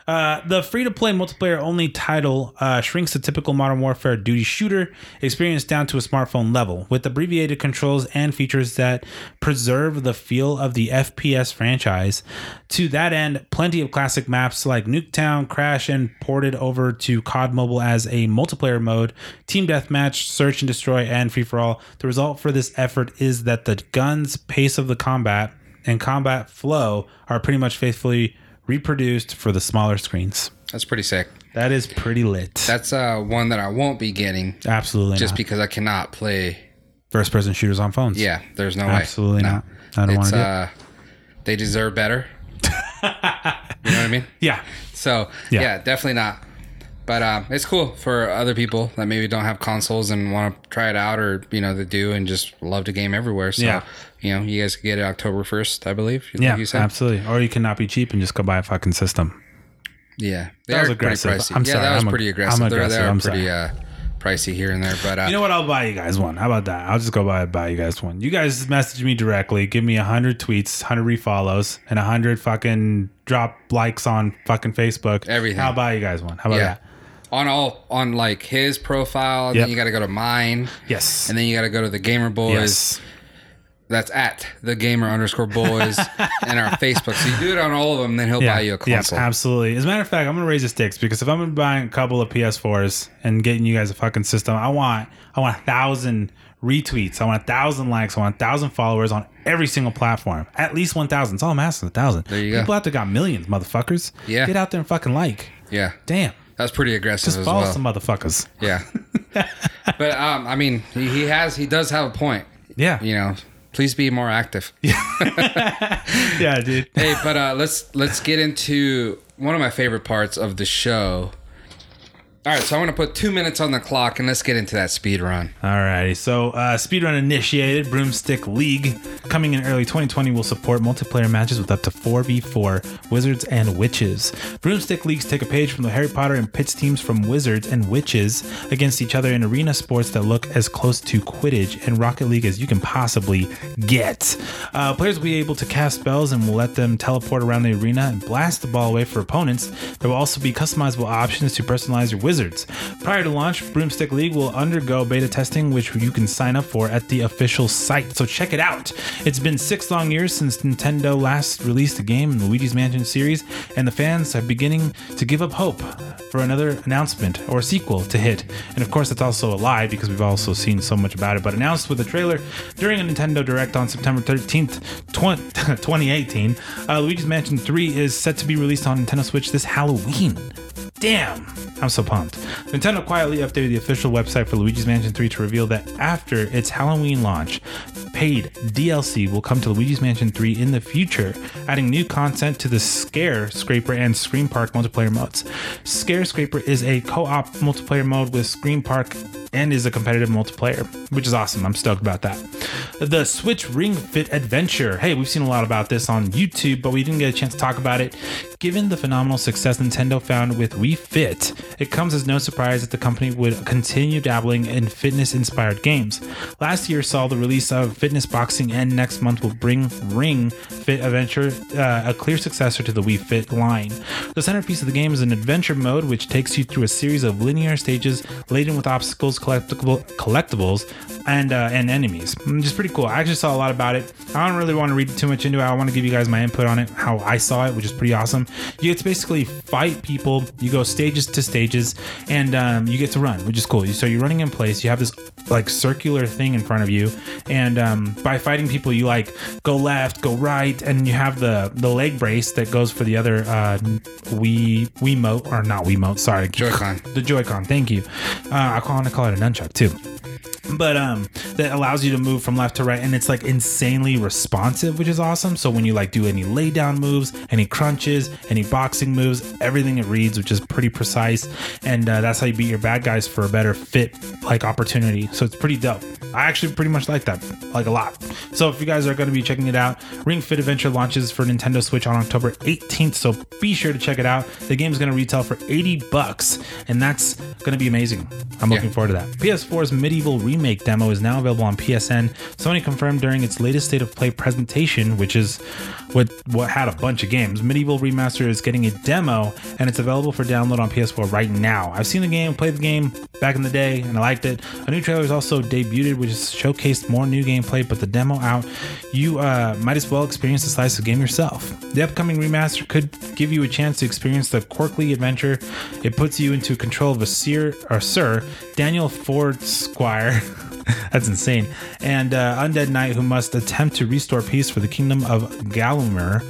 [SPEAKER 4] Uh, the free to play multiplayer only title uh, shrinks the typical Modern Warfare duty shooter experience down to a smartphone level with abbreviated controls and features that preserve the feel of the FPS franchise. To that end, plenty of classic maps like Nuketown, Crash, and ported over to COD Mobile as a multiplayer mode, Team Deathmatch, Search and Destroy, and Free for All. The result for this effort is that the guns, pace of the combat, and combat flow are pretty much faithfully reproduced for the smaller screens.
[SPEAKER 1] that's pretty sick.
[SPEAKER 4] That is pretty lit.
[SPEAKER 1] That's uh one that I won't be getting
[SPEAKER 4] Absolutely
[SPEAKER 1] just
[SPEAKER 4] not.
[SPEAKER 1] because I cannot play.
[SPEAKER 4] First person shooters on phones.
[SPEAKER 1] Yeah, there's no way.
[SPEAKER 4] Absolutely
[SPEAKER 1] No.
[SPEAKER 4] not. I don't want to do it.
[SPEAKER 1] uh, they deserve better. you know what I mean?
[SPEAKER 4] Yeah.
[SPEAKER 1] So
[SPEAKER 4] Yeah.
[SPEAKER 1] yeah, definitely not. But um, it's cool for other people that maybe don't have consoles and want to try it out, or you know, they do and just love to game everywhere. So
[SPEAKER 4] Yeah.
[SPEAKER 1] you know, you guys can get it October first, I believe.
[SPEAKER 4] Yeah, absolutely. Or you cannot be cheap and just go buy a fucking system.
[SPEAKER 1] Yeah, they
[SPEAKER 4] That was aggressive. I'm
[SPEAKER 1] yeah,
[SPEAKER 4] sorry,
[SPEAKER 1] that was
[SPEAKER 4] I'm
[SPEAKER 1] pretty
[SPEAKER 4] I'm
[SPEAKER 1] aggressive. They're, they
[SPEAKER 4] I'm
[SPEAKER 1] pretty uh, pricey here and there, but uh,
[SPEAKER 4] You know what? I'll buy you guys one. How about that? I'll just go buy buy you guys one. You guys message me directly. Give me a hundred tweets, hundred refollows, and a hundred fucking drop likes on fucking Facebook.
[SPEAKER 1] Everything.
[SPEAKER 4] I'll buy you guys one. How about
[SPEAKER 1] yeah,
[SPEAKER 4] that?
[SPEAKER 1] On all on like his profile, and
[SPEAKER 4] Yep.
[SPEAKER 1] then you got to go to mine,
[SPEAKER 4] Yes.
[SPEAKER 1] and then you got to go to the Gamer Boyz.
[SPEAKER 4] yes.
[SPEAKER 1] That's at the Gamer underscore Boyz and our Facebook. So you do it on all of them, then he'll buy you a
[SPEAKER 4] yeah,
[SPEAKER 1] console.
[SPEAKER 4] absolutely. As a matter of fact, I'm gonna raise the stakes because if I'm buying a couple of PS4s and getting you guys a fucking system, I want I want a thousand retweets, I want a thousand likes, I want a thousand followers on every single platform. At least one thousand. That's all I'm asking. A thousand.
[SPEAKER 1] There you go.
[SPEAKER 4] People out there got millions, motherfuckers.
[SPEAKER 1] Yeah.
[SPEAKER 4] Get out there and fucking like.
[SPEAKER 1] yeah,
[SPEAKER 4] Damn.
[SPEAKER 1] That's pretty aggressive
[SPEAKER 4] Just
[SPEAKER 1] as
[SPEAKER 4] follow
[SPEAKER 1] well.
[SPEAKER 4] some motherfuckers.
[SPEAKER 1] Yeah, but um, I mean, he, he has he does have a point.
[SPEAKER 4] Yeah.
[SPEAKER 1] You know, please be more active.
[SPEAKER 4] Yeah, dude.
[SPEAKER 1] hey, but uh, let's let's get into one of my favorite parts of the show. All right, so I'm going to put two minutes on the clock and let's get into that speed run.
[SPEAKER 4] All righty. so uh, speedrun initiated Broomstick League coming in early 2020 will support multiplayer matches with up to 4v4 wizards and witches. Broomstick Leagues take a page from the Harry Potter and pits teams from wizards and witches against each other in arena sports that look as close to Quidditch and Rocket League as you can possibly get. Uh, players will be able to cast spells and will let them teleport around the arena and blast the ball away for opponents. There will also be customizable options to personalize your wizards. Prior to launch, Broomstick League will undergo beta testing, which you can sign up for at the official site. So check it out. It's been six long years since Nintendo last released a game in the Luigi's Mansion series, and the fans are beginning to give up hope for another announcement or sequel to hit. And of course, that's also a lie because we've also seen so much about it. But announced with a trailer during a Nintendo Direct on September 13th, 20, 2018, uh, Luigi's Mansion 3 is set to be released on Nintendo Switch this Halloween. Damn, I'm so pumped. Nintendo quietly updated the official website for Luigi's Mansion 3 to reveal that after its Halloween launch, paid DLC will come to Luigi's Mansion 3 in the future, adding new content to the Scare Scraper and Scream Park multiplayer modes. Scare Scraper is a co op multiplayer mode with Scream Park and is a competitive multiplayer, which is awesome. I'm stoked about that. The Switch Ring Fit Adventure. Hey, we've seen a lot about this on YouTube, but we didn't get a chance to talk about it. Given the phenomenal success Nintendo found with Wii Fit, it comes as no surprise that the company would continue dabbling in fitness inspired games. Last year saw the release of Fitness Boxing, and next month will bring Ring Fit Adventure, uh, a clear successor to the Wii Fit line. The centerpiece of the game is an adventure mode which takes you through a series of linear stages laden with obstacles, collectible, collectibles, and uh, and enemies, which is pretty cool. I actually saw a lot about it. I don't really want to read too much into it. I want to give you guys my input on it, how I saw it, which is pretty awesome. You get to basically fight people. You go stages to stages, and um, you get to run, which is cool. So you're running in place. You have this like circular thing in front of you, and um, by fighting people, you like go left, go right, and you have the the leg brace that goes for the other uh, Wii Wiimote or not Wiimote. Sorry,
[SPEAKER 1] Joy-Con.
[SPEAKER 4] the Joy-Con. Thank you. Uh, I want to call it a nunchuck too but um that allows you to move from left to right and it's like insanely responsive which is awesome. So when you like do any lay down moves any crunches any boxing moves everything it reads which is pretty precise and uh, that's how you beat your bad guys for a better fit like opportunity. So it's pretty dope. I actually pretty much like that like a lot. So if you guys are going to be checking it out ring fit adventure launches for nintendo switch on october 18th so be sure to check it out. The game is going to retail for 80 bucks and that's going to be amazing. I'm looking forward to that. Ps4's MediEvil remake demo is now available on PSN. Sony confirmed during its latest state of play presentation, which is what what had a bunch of games. MediEvil Remaster is getting a demo and it's available for download on PS4 right now. I've seen the game, played the game back in the day, and I liked it. A new trailer is also debuted, which showcased more new gameplay, but the demo out, you uh, might as well experience the slice of game yourself. The upcoming remaster could give you a chance to experience the quirky adventure. It puts you into control of a Sir, or Sir Daniel Fortesque. That's insane. And uh, Undead Knight who must attempt to restore peace for the kingdom of Gallowmere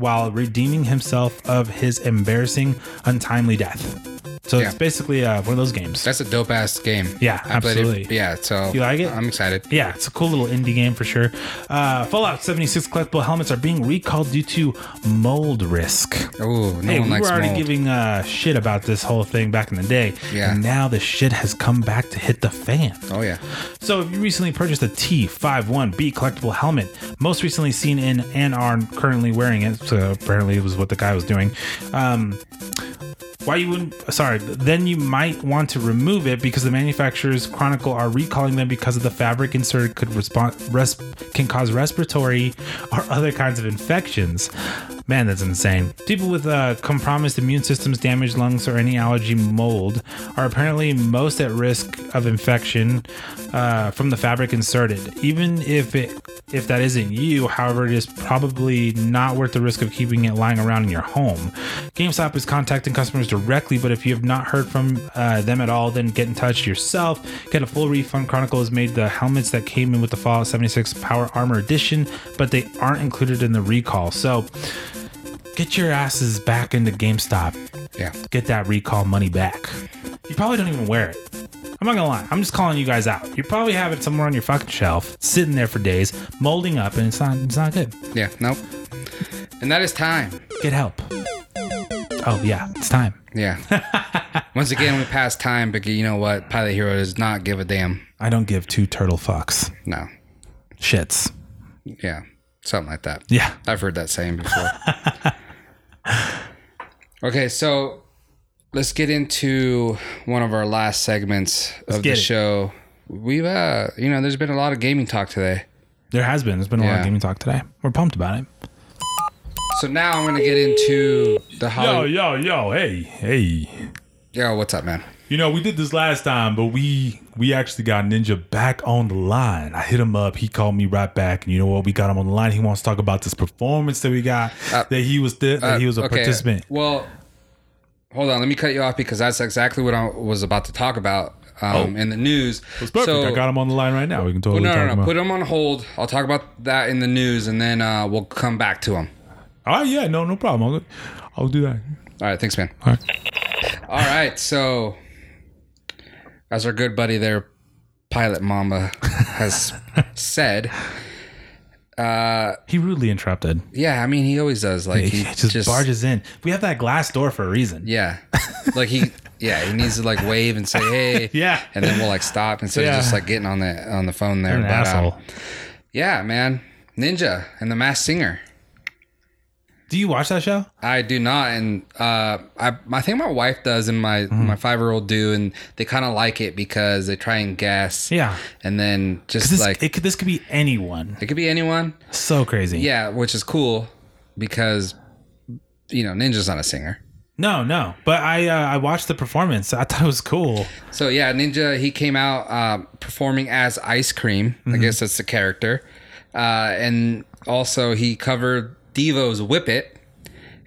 [SPEAKER 4] while redeeming himself of his embarrassing, untimely death. So
[SPEAKER 1] Yeah.
[SPEAKER 4] it's basically uh, one of those games.
[SPEAKER 1] That's a dope ass game.
[SPEAKER 4] Yeah,
[SPEAKER 1] I
[SPEAKER 4] absolutely.
[SPEAKER 1] It, yeah, so
[SPEAKER 4] You like it?
[SPEAKER 1] I'm excited.
[SPEAKER 4] yeah, it's a cool little indie game for sure. Uh, Fallout 76 collectible helmets are being recalled due to mold risk.
[SPEAKER 1] Oh, no
[SPEAKER 4] hey,
[SPEAKER 1] one
[SPEAKER 4] we
[SPEAKER 1] likes
[SPEAKER 4] were already
[SPEAKER 1] mold.
[SPEAKER 4] giving uh, shit about this whole thing back in the day.
[SPEAKER 1] Yeah.
[SPEAKER 4] And now the shit has come back to hit the fan.
[SPEAKER 1] oh yeah,
[SPEAKER 4] So, if you recently purchased a T51B collectible helmet, most recently seen in and are currently wearing it, so apparently it was what the guy was doing. Um, why you wouldn't? Sorry, then you might want to remove it because the manufacturers chronicle are recalling them because of the fabric insert could respond res, can cause respiratory or other kinds of infections. Man, that's insane. People with uh, compromised immune systems, damaged lungs, or any allergy mold are apparently most at risk of infection uh, from the fabric inserted. Even if it if that isn't you, however, it is probably not worth the risk of keeping it lying around in your home. GameStop is contacting customers directly, but if you have not heard from uh, them at all, then get in touch yourself. Get a full refund. Chronicle has made the helmets that came in with the Fallout 76 Power Armor Edition, but they aren't included in the recall. So get your asses back into GameStop.
[SPEAKER 1] yeah.
[SPEAKER 4] Get that recall money back. You probably don't even wear it. I'm not gonna lie. I'm just calling you guys out. You probably have it somewhere on your fucking shelf, sitting there for days, molding up, and it's not. It's not good.
[SPEAKER 1] Yeah, nope. And that is time.
[SPEAKER 4] Get help. Oh yeah, it's time.
[SPEAKER 1] Yeah. Once again, we passed time, but you know what? Pilot Hero does not give a damn.
[SPEAKER 4] I don't give two turtle fucks.
[SPEAKER 1] No.
[SPEAKER 4] Shits.
[SPEAKER 1] Yeah. Something like that.
[SPEAKER 4] Yeah.
[SPEAKER 1] I've heard that saying before. okay, so let's get into one of our last segments of the
[SPEAKER 4] it.
[SPEAKER 1] show. We've, uh, you know, there's been a lot of gaming talk today.
[SPEAKER 4] There has been. There's been a lot of gaming talk today. We're pumped about it.
[SPEAKER 1] So now I'm going to get into the
[SPEAKER 5] Yo,
[SPEAKER 1] Hollywood.
[SPEAKER 5] yo, yo, hey, hey.
[SPEAKER 1] Yo, what's up, man?
[SPEAKER 5] You know, we did this last time, but we we actually got Ninja back on the line. I hit him up. He called me right back, and you know what? We got him on the line. He wants to talk about this performance that we got.
[SPEAKER 1] Uh,
[SPEAKER 5] that he was th- that he was a
[SPEAKER 1] Okay,
[SPEAKER 5] participant.
[SPEAKER 1] Well, hold on. Let me cut you off because that's exactly what I was about to talk about um, in the news.
[SPEAKER 5] Perfect.
[SPEAKER 1] So,
[SPEAKER 5] I got him on the line right now. We can
[SPEAKER 1] well,
[SPEAKER 5] totally
[SPEAKER 1] no,
[SPEAKER 5] talk
[SPEAKER 1] no, no.
[SPEAKER 5] about.
[SPEAKER 1] Put him on hold. I'll talk about that in the news, and then uh, we'll come back to him.
[SPEAKER 5] Oh yeah, no, no problem. I'll, I'll do that.
[SPEAKER 1] All right, thanks, man.
[SPEAKER 5] All right.
[SPEAKER 1] All right, so as our good buddy there, Pilot Mama, has said, uh,
[SPEAKER 4] He rudely interrupted.
[SPEAKER 1] yeah, I mean, he always does. Like
[SPEAKER 4] He
[SPEAKER 1] he
[SPEAKER 4] just, barges in. We have that glass door for a reason.
[SPEAKER 1] Yeah, like he, yeah, he needs to like wave and say, "Hey,"
[SPEAKER 4] Yeah.
[SPEAKER 1] and then we'll like stop instead
[SPEAKER 4] Yeah.
[SPEAKER 1] of just like getting on the on the phone there. But, um,
[SPEAKER 4] asshole.
[SPEAKER 1] yeah, man, Ninja and the Masked Singer.
[SPEAKER 4] Do you watch that show?
[SPEAKER 1] I do not, and uh, I I think my wife does, and my
[SPEAKER 4] Mm-hmm.
[SPEAKER 1] my five year old do, and they kind of like it because they try and guess.
[SPEAKER 4] Yeah.
[SPEAKER 1] and then just
[SPEAKER 4] This,
[SPEAKER 1] like
[SPEAKER 4] it could, this could be anyone.
[SPEAKER 1] it could be anyone.
[SPEAKER 4] So crazy.
[SPEAKER 1] Yeah, which is cool because you know Ninja's not a singer.
[SPEAKER 6] No, no. But I uh, I watched the performance. I thought it was cool.
[SPEAKER 1] So yeah, Ninja he came out um, performing as Ice Cream. I
[SPEAKER 6] Mm-hmm.
[SPEAKER 1] guess that's the character, uh, and also he covered Devo's "Whip It,"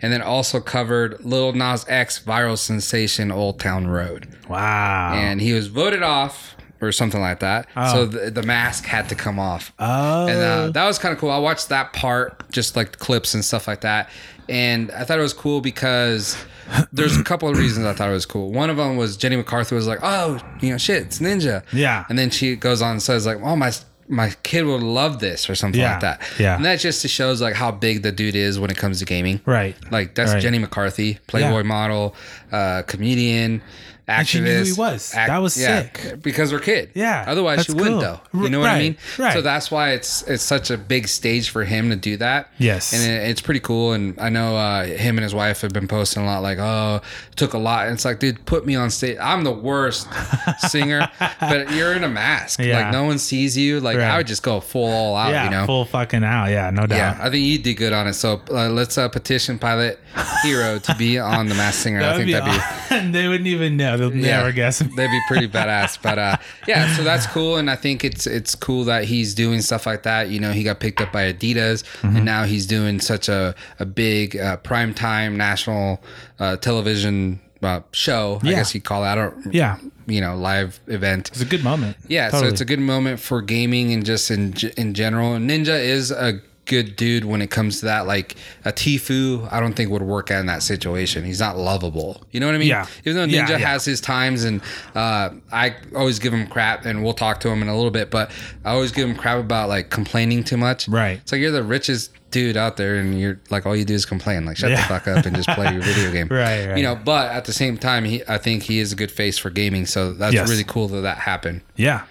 [SPEAKER 1] and then also covered Lil Nas X viral sensation "Old Town Road,"
[SPEAKER 6] Wow.
[SPEAKER 1] and he was voted off or something like that. So the, the mask had to come off.
[SPEAKER 6] oh.
[SPEAKER 1] And uh, that was kind of cool. I watched that part, just like clips and stuff like that. And I thought it was cool because there's a couple of reasons I thought it was cool. One of them was Jenny McCarthy was like, "Oh, you know, shit, it's Ninja."
[SPEAKER 6] Yeah.
[SPEAKER 1] And then she goes on and says like, "Oh my." My kid will love this, or something
[SPEAKER 6] Yeah,
[SPEAKER 1] like that.
[SPEAKER 6] yeah.
[SPEAKER 1] and that just shows like how big the dude is when it comes to gaming.
[SPEAKER 6] Right.
[SPEAKER 1] Like that's
[SPEAKER 6] Right.
[SPEAKER 1] Jenny McCarthy, Playboy
[SPEAKER 6] Yeah.
[SPEAKER 1] model, uh, comedian.
[SPEAKER 6] And she knew who he was. That was sick.
[SPEAKER 1] Because we're kid.
[SPEAKER 6] Yeah,
[SPEAKER 1] Otherwise, she wouldn't
[SPEAKER 6] cool.
[SPEAKER 1] though. You know what I mean?
[SPEAKER 6] right.
[SPEAKER 1] So that's why it's it's such a big stage for him to do that.
[SPEAKER 6] Yes.
[SPEAKER 1] and it, it's pretty cool. And I know uh, him and his wife have been posting a lot, like, "Oh, it took a lot." And it's like, dude, put me on stage. I'm the worst singer, but you're in a mask.
[SPEAKER 6] Yeah.
[SPEAKER 1] Like no one sees you. Like
[SPEAKER 6] Right.
[SPEAKER 1] I would just go full all out.
[SPEAKER 6] yeah,
[SPEAKER 1] you know.
[SPEAKER 6] full fucking out. Yeah, no doubt.
[SPEAKER 1] yeah, I think you did good on it. So uh, let's uh, petition Pilot Hero to be on the Masked Singer. I think
[SPEAKER 6] be,
[SPEAKER 1] that'd be
[SPEAKER 6] aw- they wouldn't even know. They'll
[SPEAKER 1] Yeah.
[SPEAKER 6] never guess.
[SPEAKER 1] They'd be pretty badass. But uh, yeah, so that's cool, and I think it's it's cool that he's doing stuff like that. You know, he got picked up by Adidas,
[SPEAKER 6] Mm-hmm.
[SPEAKER 1] and now he's doing such a a big uh, primetime national uh, television uh, show. I
[SPEAKER 6] Yeah.
[SPEAKER 1] guess you call that. I don't,
[SPEAKER 6] Yeah,
[SPEAKER 1] you know, live event.
[SPEAKER 6] it's a good moment.
[SPEAKER 1] Yeah, so it's a good moment for gaming and just in in general. Ninja is a good dude when it comes to that. Like a Tfue, I don't think would work out in that situation. He's not lovable. You know what I mean?
[SPEAKER 6] Yeah.
[SPEAKER 1] Even though
[SPEAKER 6] Yeah,
[SPEAKER 1] Ninja
[SPEAKER 6] yeah.
[SPEAKER 1] has his times, and uh, I always give him crap, and we'll talk to him in a little bit. But I always give him crap about like complaining too much.
[SPEAKER 6] Right.
[SPEAKER 1] It's like you're the richest dude out there, and you're like all you do is complain. Like shut
[SPEAKER 6] Yeah.
[SPEAKER 1] the fuck up and just play your video game.
[SPEAKER 6] Right, right.
[SPEAKER 1] You know. But at the same time, he I think he is a good face for gaming. So that's
[SPEAKER 6] Yes.
[SPEAKER 1] really cool that that happened.
[SPEAKER 6] yeah,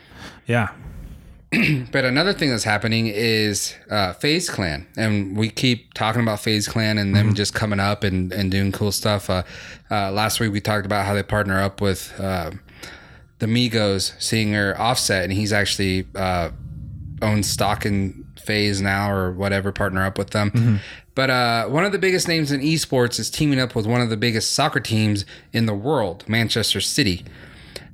[SPEAKER 6] yeah.
[SPEAKER 1] But another thing that's happening is uh, FaZe Clan, and we keep talking about FaZe Clan and them just coming up and, and doing cool stuff. Uh, uh, last week we talked about how they partner up with uh, the Migos singer Offset, and he's actually uh, owns stock in FaZe now or whatever. Partner up with them. But uh, one of the biggest names in esports is teaming up with one of the biggest soccer teams in the world, Manchester City.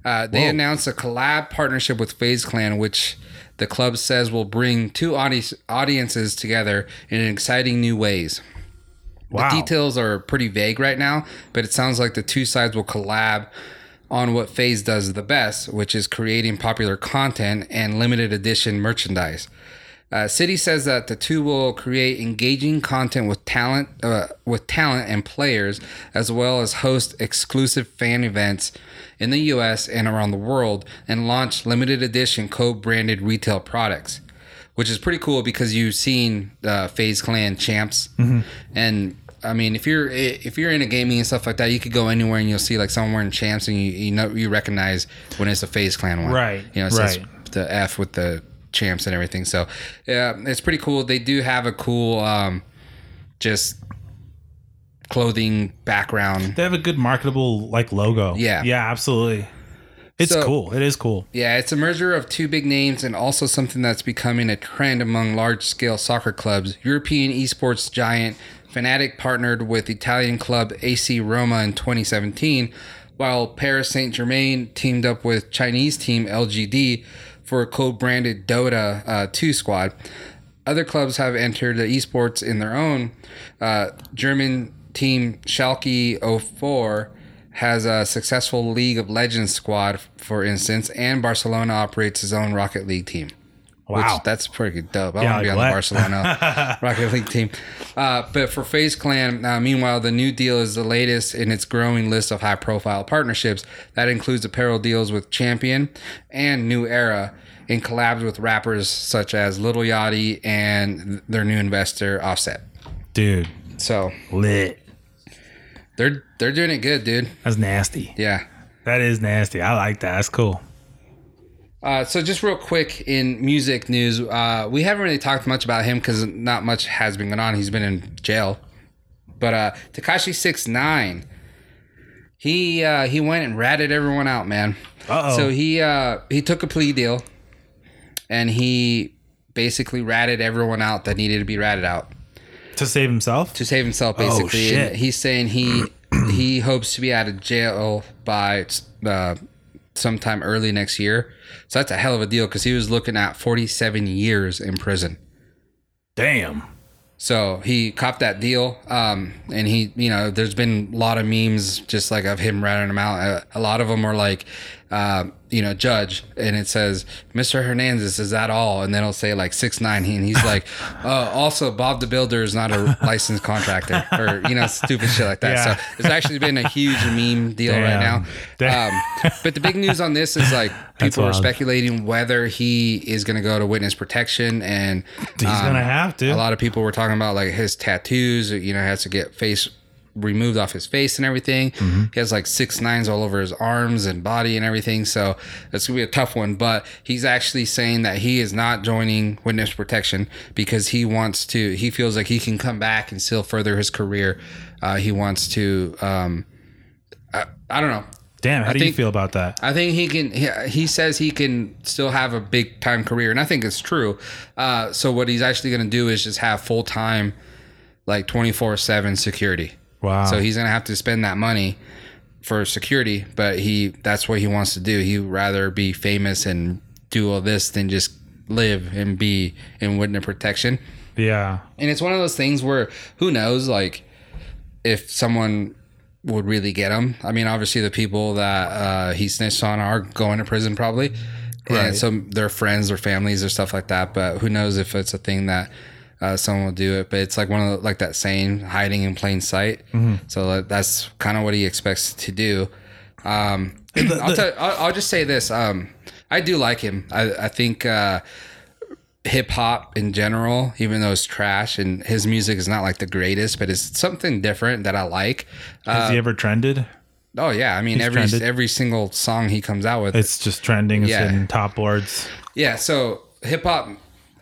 [SPEAKER 1] Uh, they announced a collab partnership with FaZe Clan, which the club says will bring two audi- audiences together in exciting new ways.
[SPEAKER 6] Wow.
[SPEAKER 1] The details are pretty vague right now, but it sounds like the two sides will collab on what FaZe does the best, which is creating popular content and limited edition merchandise. Uh, City says that the two will create engaging content with talent, uh, with talent and players, as well as host exclusive fan events in the U.S. and around the world, and launch limited edition co-branded retail products, which is pretty cool because you've seen uh, FaZe Clan champs, and I mean, if you're if you're into gaming and stuff like that, you could go anywhere and you'll see like someone wearing champs, and you you know you recognize when it's a FaZe Clan one,
[SPEAKER 6] Right,
[SPEAKER 1] You know, it says the F with the champs and everything. So yeah, it's pretty cool. They do have a cool um just clothing background.
[SPEAKER 6] They have a good marketable like logo.
[SPEAKER 1] Yeah.
[SPEAKER 6] yeah, absolutely. It's
[SPEAKER 1] So-
[SPEAKER 6] cool. It is cool.
[SPEAKER 1] Yeah, it's a merger of two big names and also something that's becoming a trend among large scale soccer clubs. European esports giant Fnatic partnered with Italian club AC Roma in 2017, while Paris Saint Germain teamed up with Chinese team LGD for a co branded Dota uh, 2 squad. Other clubs have entered the esports in their own. Uh, German team Schalke 04 has a successful League of Legends squad, for instance, and Barcelona operates his own Rocket League team.
[SPEAKER 6] Wow.
[SPEAKER 1] Which, that's pretty dope. I
[SPEAKER 6] Yeah,
[SPEAKER 1] want to be on the? Barcelona Rocket League team. Uh, but for FaZe Clan, uh, meanwhile, the new deal is the latest in its growing list of high profile partnerships. That includes apparel deals with Champion and New Era in collabs with rappers such as Lil Yachty and their new investor Offset.
[SPEAKER 6] Dude,
[SPEAKER 1] So
[SPEAKER 6] lit.
[SPEAKER 1] they're they're doing it good, dude.
[SPEAKER 6] That's nasty.
[SPEAKER 1] Yeah.
[SPEAKER 6] That is nasty. I like that. That's cool.
[SPEAKER 1] Uh, so just real quick in music news, uh, we haven't really talked much about him because not much has been going on. He's been in jail, but uh, Tekashi Six Nine, he uh, he went and ratted everyone out, man.
[SPEAKER 6] Uh-oh.
[SPEAKER 1] So he uh, he took a plea deal, and he basically ratted everyone out that needed to be ratted out
[SPEAKER 6] To save himself?
[SPEAKER 1] to save himself basically Oh,
[SPEAKER 6] shit.
[SPEAKER 1] And he's saying he he hopes to be out of jail by uh, sometime early next year. So that's a hell of a deal because he was looking at 47 years in prison.
[SPEAKER 6] Damn.
[SPEAKER 1] So he copped that deal, um, and he, you know, there's been a lot of memes just like of him ratting them out. Uh, a lot of them are like, uh, you know, judge, and it says, "Mr. Hernandez, is that all?" And then it'll say like six nine, and he's like, uh, "Also, Bob the Builder is not a licensed contractor," or you know, stupid shit like that.
[SPEAKER 6] Yeah.
[SPEAKER 1] So it's actually been a huge meme deal right now. Um, but the big news on this is like people are speculating whether he is going to go to witness protection, and
[SPEAKER 6] He's
[SPEAKER 1] um,
[SPEAKER 6] gonna have to.
[SPEAKER 1] a lot of people were talking about like his tattoos, you know, has to get face removed off his face and everything.
[SPEAKER 6] Mm-hmm.
[SPEAKER 1] He has like six nines all over his arms and body and everything. So that's gonna be a tough one. But he's actually saying that he is not joining witness protection because he wants to. He feels like he can come back and still further his career. Uh, he wants to. Um, I, I don't know.
[SPEAKER 6] Damn. How
[SPEAKER 1] I
[SPEAKER 6] do you feel about that?
[SPEAKER 1] I think he can. He, he says he can still have a big time career, and I think it's true. Uh, so what he's actually going to do is just have full time, like twenty four seven security.
[SPEAKER 6] Wow.
[SPEAKER 1] So he's going to have to spend that money for security, but he that's what he wants to do. He'd rather be famous and do all this than just live and be in witness protection.
[SPEAKER 6] Yeah.
[SPEAKER 1] And it's one of those things where who knows, like, if someone would really get him. I mean, obviously, the people that uh, he snitched on are going to prison probably.
[SPEAKER 6] Right.
[SPEAKER 1] And so their friends, their families, or stuff like that. But who knows if it's a thing that uh, someone will do it. But it's like one of the, like that saying, hiding in plain sight. So that- that's kind of what he expects to do. Um, I'll, tell, I'll, I'll just say this. Um, I do like him. I, I think uh, hip hop in general, even though it's trash and his music is not like the greatest, but it's something different that I like.
[SPEAKER 6] Has
[SPEAKER 1] Uh,
[SPEAKER 6] he ever trended?
[SPEAKER 1] oh yeah, I mean
[SPEAKER 6] He's
[SPEAKER 1] every
[SPEAKER 6] trended.
[SPEAKER 1] every single song he comes out with.
[SPEAKER 6] It's just trending. It's
[SPEAKER 1] Yeah.
[SPEAKER 6] in top boards.
[SPEAKER 1] yeah, so hip hop,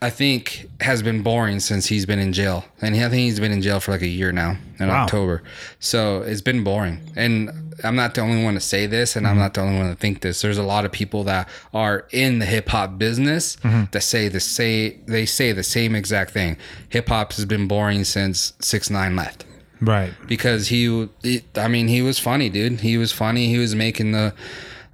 [SPEAKER 1] I think, has been boring since he's been in jail, and I think he's been in jail for like a year now in
[SPEAKER 6] Wow.
[SPEAKER 1] October. So it's been boring, and I'm not the only one to say this, and I'm mm-hmm. not the only one to think this. There's a lot of people that are in the hip hop business mm-hmm. that say the say they say the same exact thing. Hip hop has been boring since Six Nine left
[SPEAKER 6] Right.
[SPEAKER 1] because he, I mean, he was funny, dude. He was funny. He was making the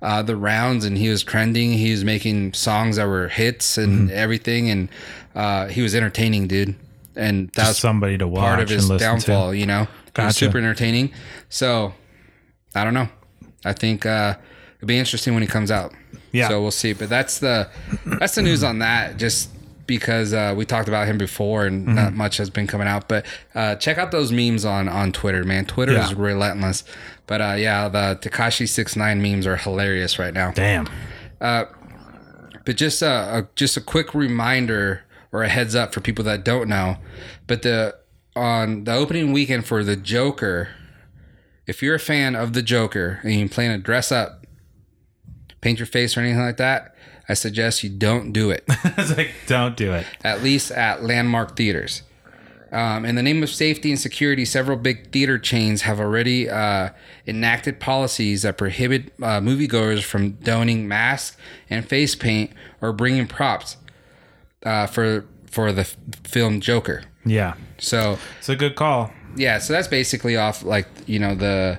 [SPEAKER 1] uh, the rounds, and he was trending. He was making songs that were hits and
[SPEAKER 6] Mm-hmm.
[SPEAKER 1] everything, and uh, he was entertaining, dude. And that
[SPEAKER 6] Just
[SPEAKER 1] was
[SPEAKER 6] somebody to watch
[SPEAKER 1] part of his downfall.
[SPEAKER 6] to.
[SPEAKER 1] You know, he
[SPEAKER 6] Gotcha.
[SPEAKER 1] was super entertaining. So I don't know. I think uh, it'll be interesting when he comes out.
[SPEAKER 6] Yeah.
[SPEAKER 1] So we'll see. But that's the that's the news on that. Just because uh, we talked about him before and
[SPEAKER 6] Mm-hmm.
[SPEAKER 1] not much has been coming out. But uh, check out those memes on on Twitter, man. Twitter
[SPEAKER 6] Yeah.
[SPEAKER 1] is relentless. But uh, yeah, the Tekashi six nine memes are hilarious right now.
[SPEAKER 6] Damn.
[SPEAKER 1] But just a, a just a quick reminder or a heads up for people that don't know. But the on the opening weekend for the Joker, if you're a fan of the Joker and you plan to dress up, paint your face or anything like that, I suggest you don't do it.
[SPEAKER 6] it's like, don't do it.
[SPEAKER 1] at least at landmark theaters. Um, in the name of safety and security, several big theater chains have already uh, enacted policies that prohibit uh, moviegoers from donning masks and face paint or bringing props uh, for for the f- film Joker.
[SPEAKER 6] Yeah.
[SPEAKER 1] So
[SPEAKER 6] It's a good call.
[SPEAKER 1] yeah, so that's basically off like you know the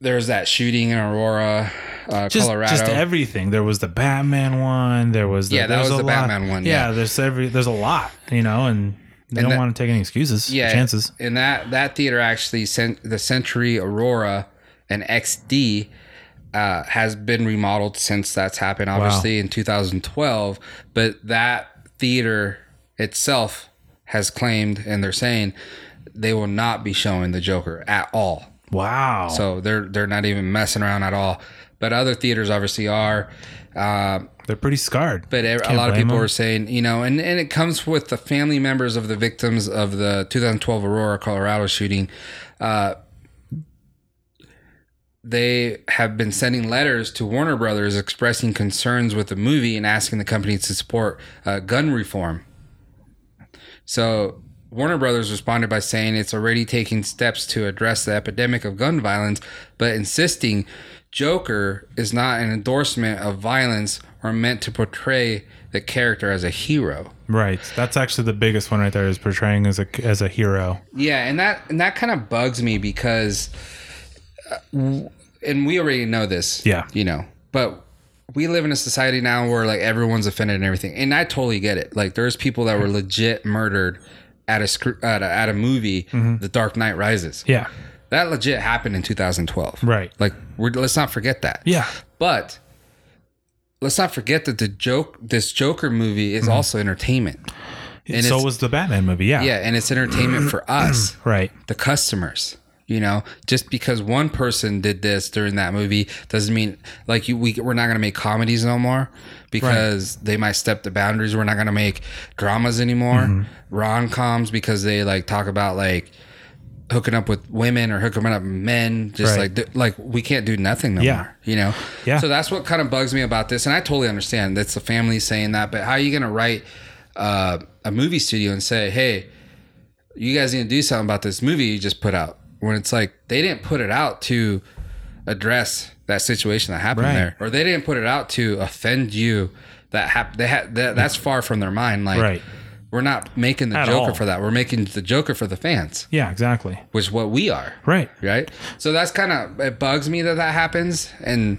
[SPEAKER 1] there's that shooting in Aurora, uh,
[SPEAKER 6] Just,
[SPEAKER 1] Colorado.
[SPEAKER 6] just everything. There was the Batman one. There was the,
[SPEAKER 1] Yeah, that was the
[SPEAKER 6] lot-
[SPEAKER 1] Batman one, yeah.
[SPEAKER 6] there's every there's a lot, you know, and they
[SPEAKER 1] And
[SPEAKER 6] don't
[SPEAKER 1] that-
[SPEAKER 6] want to take any excuses,
[SPEAKER 1] yeah,
[SPEAKER 6] chances.
[SPEAKER 1] And that that theater actually sent the Century Aurora and XD uh, has been remodeled since that's happened, obviously in 2012. But that theater itself has claimed, and they're saying they will not be showing the Joker at all.
[SPEAKER 6] Wow.
[SPEAKER 1] So they're they're not even messing around at all. But other theaters obviously are. Um,
[SPEAKER 6] they're pretty scarred.
[SPEAKER 1] but ev- a lot of people
[SPEAKER 6] them.
[SPEAKER 1] are saying, you know, and, and it comes with the family members of the victims of the 2012 Aurora, Colorado shooting. Uh, they have been sending letters to Warner Brothers expressing concerns with the movie and asking the company to support uh, gun reform. So Warner Brothers responded by saying it's already taking steps to address the epidemic of gun violence, but insisting Joker is not an endorsement of violence are meant to portray the character as a hero.
[SPEAKER 4] Right. That's actually the biggest one right there is portraying as a as a hero.
[SPEAKER 1] Yeah, and that and that kind of bugs me because, uh, and we already know this.
[SPEAKER 4] Yeah.
[SPEAKER 1] you know, but we live in a society now where like everyone's offended and everything, and I totally get it. Like, there's people that were legit murdered at a at a, at a movie,
[SPEAKER 4] Mm-hmm.
[SPEAKER 1] The Dark Knight Rises.
[SPEAKER 4] Yeah.
[SPEAKER 1] that legit happened in 2012.
[SPEAKER 4] Right.
[SPEAKER 1] Like, we're, let's not forget that.
[SPEAKER 4] Yeah.
[SPEAKER 1] but. Let's not forget that the joke, this Joker movie, is also entertainment. And
[SPEAKER 4] so was the Batman movie. Yeah.
[SPEAKER 1] Yeah, and it's entertainment for us
[SPEAKER 4] Right.
[SPEAKER 1] the customers. You know, just because one person did this during that movie doesn't mean like you we we're not gonna make comedies no more because they might step the boundaries. We're not gonna make dramas anymore,
[SPEAKER 4] Mm-hmm.
[SPEAKER 1] rom coms because they like talk about like hooking up with women or hooking up with men. Just
[SPEAKER 4] Right.
[SPEAKER 1] like like we can't do nothing no
[SPEAKER 4] Yeah.
[SPEAKER 1] more. You know.
[SPEAKER 4] Yeah.
[SPEAKER 1] So that's what kind of bugs me about this, and I totally understand that's the family saying that. But how are you gonna write uh, a movie studio and say, hey? you guys need to do something about this movie you just put out. When it's like they didn't put it out to address that situation that happened
[SPEAKER 4] Right.
[SPEAKER 1] there, or they didn't put it out to offend you. That hap- they had that, that's far from their mind. Like
[SPEAKER 4] Right.
[SPEAKER 1] We're not making the
[SPEAKER 4] At
[SPEAKER 1] Joker
[SPEAKER 4] all.
[SPEAKER 1] for that. We're making the Joker for the fans,
[SPEAKER 4] Yeah. Exactly.
[SPEAKER 1] which is what we are.
[SPEAKER 4] Right.
[SPEAKER 1] Right. So that's kind of it bugs me that that happens, and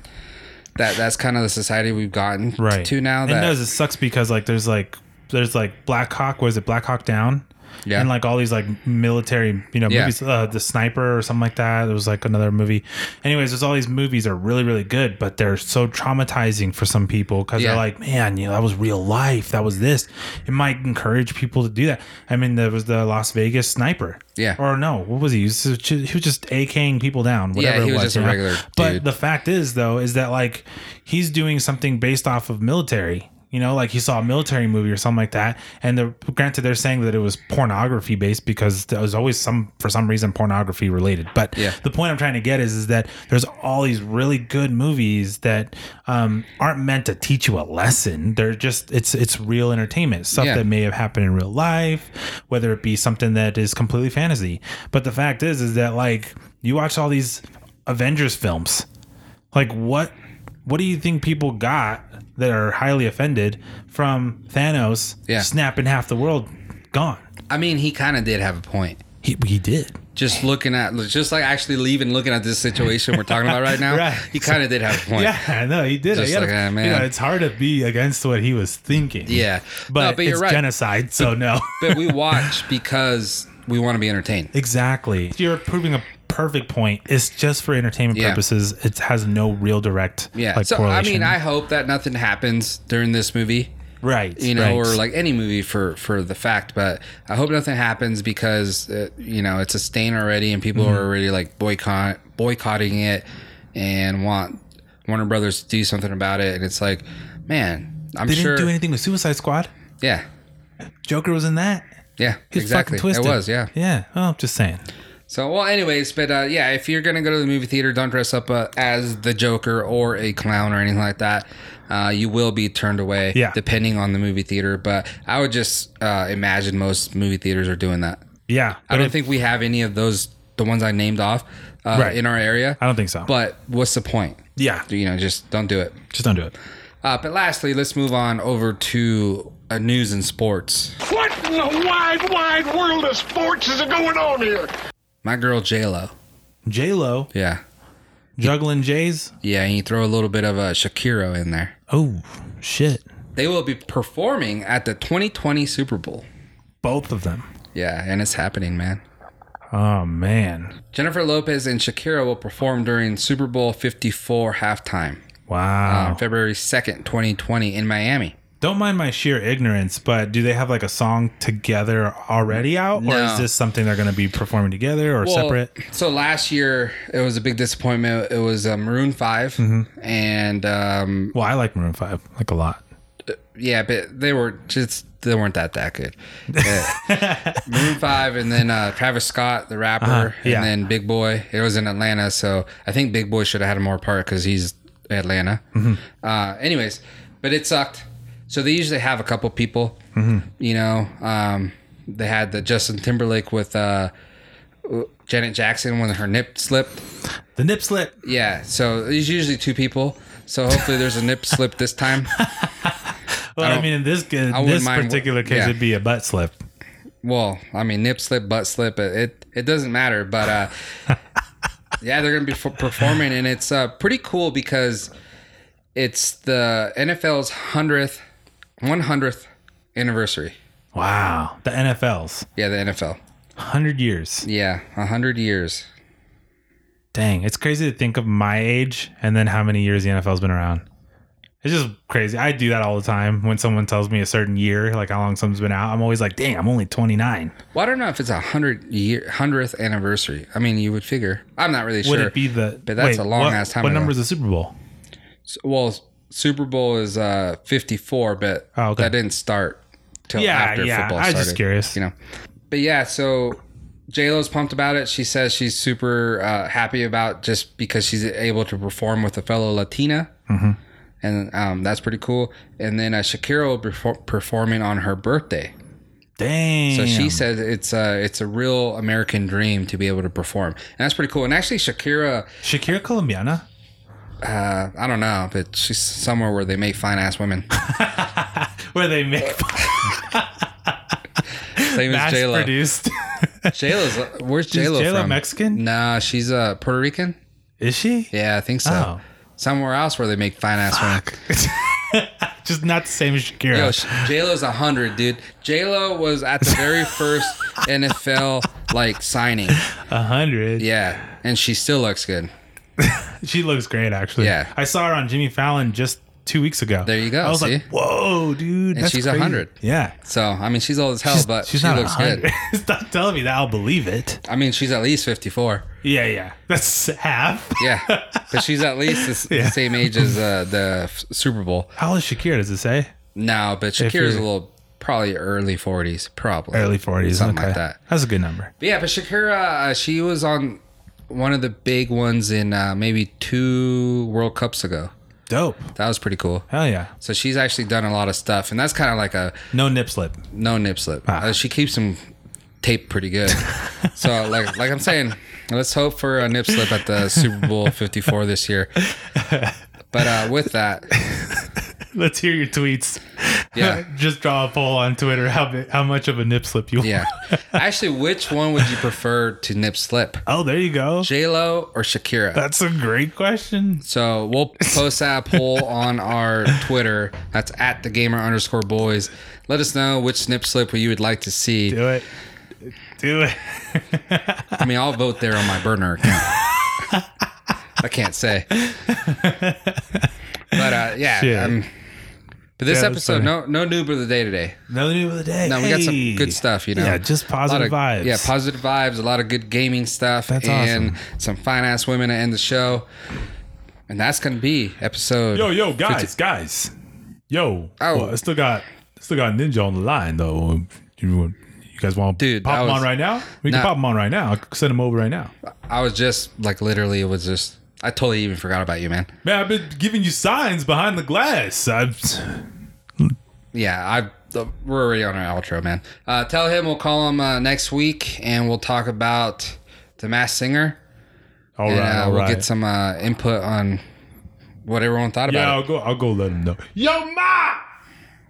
[SPEAKER 1] that that's kind of the society we've gotten
[SPEAKER 4] Right.
[SPEAKER 1] to now.
[SPEAKER 4] It does. It sucks because like there's like there's like Black Hawk. Was it Black Hawk Down?
[SPEAKER 1] Yeah.
[SPEAKER 4] And like all these like military, you know,
[SPEAKER 1] Yeah.
[SPEAKER 4] movies, uh, the sniper or something like that. There was like another movie. Anyways, there's all these movies are really, really good, but they're so traumatizing for some people because
[SPEAKER 1] Yeah.
[SPEAKER 4] they're like, man, you know, that was real life. That was this. It might encourage people to do that. I mean, there was the Las Vegas sniper.
[SPEAKER 1] Yeah.
[SPEAKER 4] Or no, what was he? He was just, he was just AKing people down. Whatever
[SPEAKER 1] he
[SPEAKER 4] it
[SPEAKER 1] was
[SPEAKER 4] was
[SPEAKER 1] just a
[SPEAKER 4] you know? But the fact is, though, is that like he's doing something based off of military. You know, like he saw a military movie or something like that. And the granted, they're saying that it was pornography based because there was always some for some reason pornography related. But
[SPEAKER 1] Yeah.
[SPEAKER 4] the point I'm trying to get is is that there's all these really good movies that um, aren't meant to teach you a lesson. They're just it's it's real entertainment stuff
[SPEAKER 1] Yeah.
[SPEAKER 4] that may have happened in real life, whether it be something that is completely fantasy. But the fact is, is that like you watch all these Avengers films, like what what do you think people got that are highly offended from Thanos
[SPEAKER 1] Yeah.
[SPEAKER 4] snapping half the world gone?
[SPEAKER 1] I mean, he kind of did have a point.
[SPEAKER 4] He, he did.
[SPEAKER 1] just looking at just like actually leaving looking at this situation we're talking about right now
[SPEAKER 4] Right.
[SPEAKER 1] he kind of did have a point
[SPEAKER 4] Yeah, I know he did.
[SPEAKER 1] Just
[SPEAKER 4] He
[SPEAKER 1] like,
[SPEAKER 4] a-
[SPEAKER 1] ah,
[SPEAKER 4] You
[SPEAKER 1] man.
[SPEAKER 4] know, it's hard to be against what he was thinking.
[SPEAKER 1] Yeah.
[SPEAKER 4] but,
[SPEAKER 1] No, but you're
[SPEAKER 4] it's
[SPEAKER 1] right.
[SPEAKER 4] genocide. So no,
[SPEAKER 1] but we watch because we want to be entertained
[SPEAKER 4] exactly. You're proving a perfect point. It's just for entertainment
[SPEAKER 1] Yeah.
[SPEAKER 4] purposes. It has no real direct.
[SPEAKER 1] yeah
[SPEAKER 4] like,
[SPEAKER 1] so i mean i hope that nothing happens during this movie
[SPEAKER 4] right.
[SPEAKER 1] you know
[SPEAKER 4] right.
[SPEAKER 1] or like any movie for for the fact but i hope nothing happens because uh, you know it's a stain already and people
[SPEAKER 4] Mm-hmm.
[SPEAKER 1] are already like boycott boycotting it and want warner brothers to do something about it and it's like man i'm
[SPEAKER 4] they
[SPEAKER 1] sure
[SPEAKER 4] didn't do anything with Suicide Squad.
[SPEAKER 1] yeah
[SPEAKER 4] Joker was in that.
[SPEAKER 1] yeah
[SPEAKER 4] He's
[SPEAKER 1] exactly
[SPEAKER 4] fucking twisted.
[SPEAKER 1] it was yeah
[SPEAKER 4] Yeah. Well, just saying.
[SPEAKER 1] So, well, anyways, but uh, yeah, if you're gonna go to the movie theater, don't dress up uh, as the Joker or a clown or anything like that. Uh, you will be turned away,
[SPEAKER 4] Yeah.
[SPEAKER 1] depending on the movie theater. But I would just uh, imagine most movie theaters are doing that.
[SPEAKER 4] Yeah.
[SPEAKER 1] I don't think we have any of those, the ones I named off, uh,
[SPEAKER 4] Right.
[SPEAKER 1] in our area.
[SPEAKER 4] I don't think so.
[SPEAKER 1] But what's the point?
[SPEAKER 4] yeah.
[SPEAKER 1] You know, just don't do it.
[SPEAKER 4] Just don't do it.
[SPEAKER 1] Uh, but lastly, let's move on over to uh, news and sports.
[SPEAKER 7] What in the wide, wide world of sports is going on here?
[SPEAKER 1] My girl J Lo.
[SPEAKER 4] J Lo
[SPEAKER 1] Yeah,
[SPEAKER 4] juggling Jays.
[SPEAKER 1] yeah, and you throw a little bit of a Shakira in there.
[SPEAKER 4] Oh shit!
[SPEAKER 1] They will be performing at the 2020 Super Bowl.
[SPEAKER 4] Both of them.
[SPEAKER 1] Yeah, and it's happening, man.
[SPEAKER 4] Oh man!
[SPEAKER 1] Jennifer Lopez and Shakira will perform during Super Bowl 54 halftime
[SPEAKER 4] Wow.
[SPEAKER 1] on February 2nd, 2020 in Miami.
[SPEAKER 4] Don't mind my sheer ignorance, but do they have like a song together already out, or is this something they're going to be performing together or separate?
[SPEAKER 1] So last year it was a big disappointment. It was uh, Maroon 5
[SPEAKER 4] Mm-hmm.
[SPEAKER 1] and um,
[SPEAKER 4] Well, I like Maroon Five like a lot.
[SPEAKER 1] yeah, but they were just they weren't that that good. Yeah. Maroon Five, and then uh, Travis Scott, the rapper,
[SPEAKER 4] Uh-huh, yeah.
[SPEAKER 1] and then Big Boi. It was in Atlanta, so I think Big Boi should have had a more part because he's Atlanta.
[SPEAKER 4] Mm-hmm.
[SPEAKER 1] Uh, anyways, but it sucked. So they usually have a couple people.
[SPEAKER 4] Mm-hmm.
[SPEAKER 1] You know, um, they had the Justin Timberlake with uh, Janet Jackson when her nip slipped.
[SPEAKER 4] The nip slip.
[SPEAKER 1] Yeah, so there's usually two people. So hopefully there's a nip slip this time.
[SPEAKER 4] Well,
[SPEAKER 1] I
[SPEAKER 4] I, mean, in this in this
[SPEAKER 1] mind-
[SPEAKER 4] particular case,
[SPEAKER 1] yeah.
[SPEAKER 4] it'd be a butt slip.
[SPEAKER 1] Well, I mean, nip slip, butt slip, it it, it doesn't matter. But uh, yeah, they're gonna be f- performing, and it's uh, pretty cool because it's the NFL's hundredth, one hundredth anniversary.
[SPEAKER 4] Wow, the NFL's
[SPEAKER 1] Yeah, the NFL.
[SPEAKER 4] hundred years.
[SPEAKER 1] Yeah, a hundred years.
[SPEAKER 4] Dang, it's crazy to think of my age and then how many years the NFL's been around. It's just crazy. I do that all the time when someone tells me a certain year, like how long something's been out. I'm always like, dang, I'm only 29.
[SPEAKER 1] Well, I don't know if it's a hundred year hundredth anniversary. I mean, you would figure. I'm not really
[SPEAKER 4] Would
[SPEAKER 1] sure.
[SPEAKER 4] Would it be the?
[SPEAKER 1] But that's
[SPEAKER 4] wait,
[SPEAKER 1] a long
[SPEAKER 4] what,
[SPEAKER 1] ass time
[SPEAKER 4] What
[SPEAKER 1] ago.
[SPEAKER 4] number is the Super Bowl?
[SPEAKER 1] Well, Super Bowl is uh 54, but
[SPEAKER 4] Oh, okay.
[SPEAKER 1] that didn't start till
[SPEAKER 4] Yeah,
[SPEAKER 1] after
[SPEAKER 4] yeah,
[SPEAKER 1] football
[SPEAKER 4] I was just curious.
[SPEAKER 1] you know. But yeah, so J Lo's pumped about it. She says she's super uh, happy about just because she's able to perform with a fellow Latina,
[SPEAKER 4] Mm-hmm.
[SPEAKER 1] and um, that's pretty cool. And then uh, Shakira will be perfor- performing on her birthday.
[SPEAKER 4] Dang.
[SPEAKER 1] So she said it's a it's a real American dream to be able to perform, and that's pretty cool. And actually, Shakira,
[SPEAKER 4] Shakira Colombiana.
[SPEAKER 1] Uh, I don't know, but she's somewhere where they make fine ass women.
[SPEAKER 4] Where they make
[SPEAKER 1] Same as
[SPEAKER 4] mass
[SPEAKER 1] J Lo.
[SPEAKER 4] produced.
[SPEAKER 1] J Lo's where's J Lo
[SPEAKER 4] J-Lo
[SPEAKER 1] from?
[SPEAKER 4] Mexican?
[SPEAKER 1] Nah, she's uh Puerto Rican.
[SPEAKER 4] Is she?
[SPEAKER 1] Yeah, I think so.
[SPEAKER 4] Oh.
[SPEAKER 1] Somewhere else where they make fine ass women.
[SPEAKER 4] Just not the same as Shakira.
[SPEAKER 1] Yo, J Lo's a hundred, dude. J Lo was at the very first NFL like signing.
[SPEAKER 4] A hundred.
[SPEAKER 1] Yeah, and she still looks good.
[SPEAKER 4] She looks great, actually.
[SPEAKER 1] Yeah.
[SPEAKER 4] I saw her on Jimmy Fallon just two weeks ago.
[SPEAKER 1] There you go,
[SPEAKER 4] I was
[SPEAKER 1] see?
[SPEAKER 4] like, whoa, dude.
[SPEAKER 1] And she's
[SPEAKER 4] crazy.
[SPEAKER 1] 100.
[SPEAKER 4] Yeah.
[SPEAKER 1] So I mean, she's old as hell,
[SPEAKER 4] She's,
[SPEAKER 1] but
[SPEAKER 4] she's
[SPEAKER 1] she
[SPEAKER 4] not
[SPEAKER 1] looks
[SPEAKER 4] 100.
[SPEAKER 1] good.
[SPEAKER 4] Stop telling me that. I'll believe it.
[SPEAKER 1] I mean, she's at least fifty four.
[SPEAKER 4] Yeah, yeah. That's half.
[SPEAKER 1] Yeah, but she's at least the,
[SPEAKER 4] Yeah.
[SPEAKER 1] same age as uh, the f- Super Bowl.
[SPEAKER 4] How old is Shakira? Does it say?
[SPEAKER 1] No, but Shakira's a little probably early forties, probably
[SPEAKER 4] Early 40s.
[SPEAKER 1] something
[SPEAKER 4] okay.
[SPEAKER 1] like that.
[SPEAKER 4] That's a good number.
[SPEAKER 1] But yeah, but Shakira, uh, she was on one of the big ones in uh, maybe two World Cups ago.
[SPEAKER 4] Dope.
[SPEAKER 1] That was pretty cool.
[SPEAKER 4] Hell yeah.
[SPEAKER 1] So she's actually done a lot of stuff, and that's kind of like a
[SPEAKER 4] No nip slip.
[SPEAKER 1] no nip slip.
[SPEAKER 4] Ah.
[SPEAKER 1] Uh, she keeps them taped pretty good. so like like I'm saying, let's hope for a nip slip at the Super Bowl 54 this year. But uh, with that,
[SPEAKER 4] Let's hear your tweets.
[SPEAKER 1] Yeah.
[SPEAKER 4] Just draw a poll on Twitter how big, how much of a nip slip you want.
[SPEAKER 1] yeah. Actually, which one would you prefer to nip slip?
[SPEAKER 4] Oh, there you go.
[SPEAKER 1] J Lo or Shakira?
[SPEAKER 4] That's a great question.
[SPEAKER 1] So we'll post that poll on our Twitter. That's at the gamer underscore boys. Let us know which snip slip you would like to see.
[SPEAKER 4] Do it. Do it.
[SPEAKER 1] I mean, I'll vote there on my burner account. I can't say. But uh, yeah,
[SPEAKER 4] Shit.
[SPEAKER 1] um, but this
[SPEAKER 4] Yeah, that's
[SPEAKER 1] episode,
[SPEAKER 4] funny.
[SPEAKER 1] no no noob of the day today.
[SPEAKER 4] Another new of the day.
[SPEAKER 1] No, we got some
[SPEAKER 4] Hey.
[SPEAKER 1] good stuff, you know.
[SPEAKER 4] Yeah, just
[SPEAKER 1] A lot
[SPEAKER 4] positive
[SPEAKER 1] of-
[SPEAKER 4] vibes.
[SPEAKER 1] Yeah, positive vibes. A lot of good gaming stuff,
[SPEAKER 4] That's
[SPEAKER 1] and
[SPEAKER 4] awesome.
[SPEAKER 1] some fine ass women to end the show. And that's gonna be episode.
[SPEAKER 8] Yo, yo,
[SPEAKER 1] 50
[SPEAKER 8] guys, guys. Yo.
[SPEAKER 1] Oh.
[SPEAKER 8] Well, I still got still got Ninja on the line though. You, you guys want to
[SPEAKER 1] Dude,
[SPEAKER 8] pop
[SPEAKER 1] that
[SPEAKER 8] him
[SPEAKER 1] was-
[SPEAKER 8] on right now? We
[SPEAKER 1] Nah.
[SPEAKER 8] can pop him on right now. I can send him over right now.
[SPEAKER 1] I was just like literally, it was just. I totally even forgot about you, man.
[SPEAKER 8] Man, I've been giving you signs behind the glass. I've,
[SPEAKER 1] Yeah, I. We're already on our outro, man. Uh, tell him we'll call him uh, next week, and we'll talk about the Mass Singer,
[SPEAKER 8] all
[SPEAKER 1] and
[SPEAKER 8] right,
[SPEAKER 1] uh,
[SPEAKER 8] all
[SPEAKER 1] we'll
[SPEAKER 8] right.
[SPEAKER 1] get some uh, input on what everyone thought
[SPEAKER 8] yeah,
[SPEAKER 1] about
[SPEAKER 8] I'll
[SPEAKER 1] it.
[SPEAKER 8] go. I'll go let him know. Yo, ma.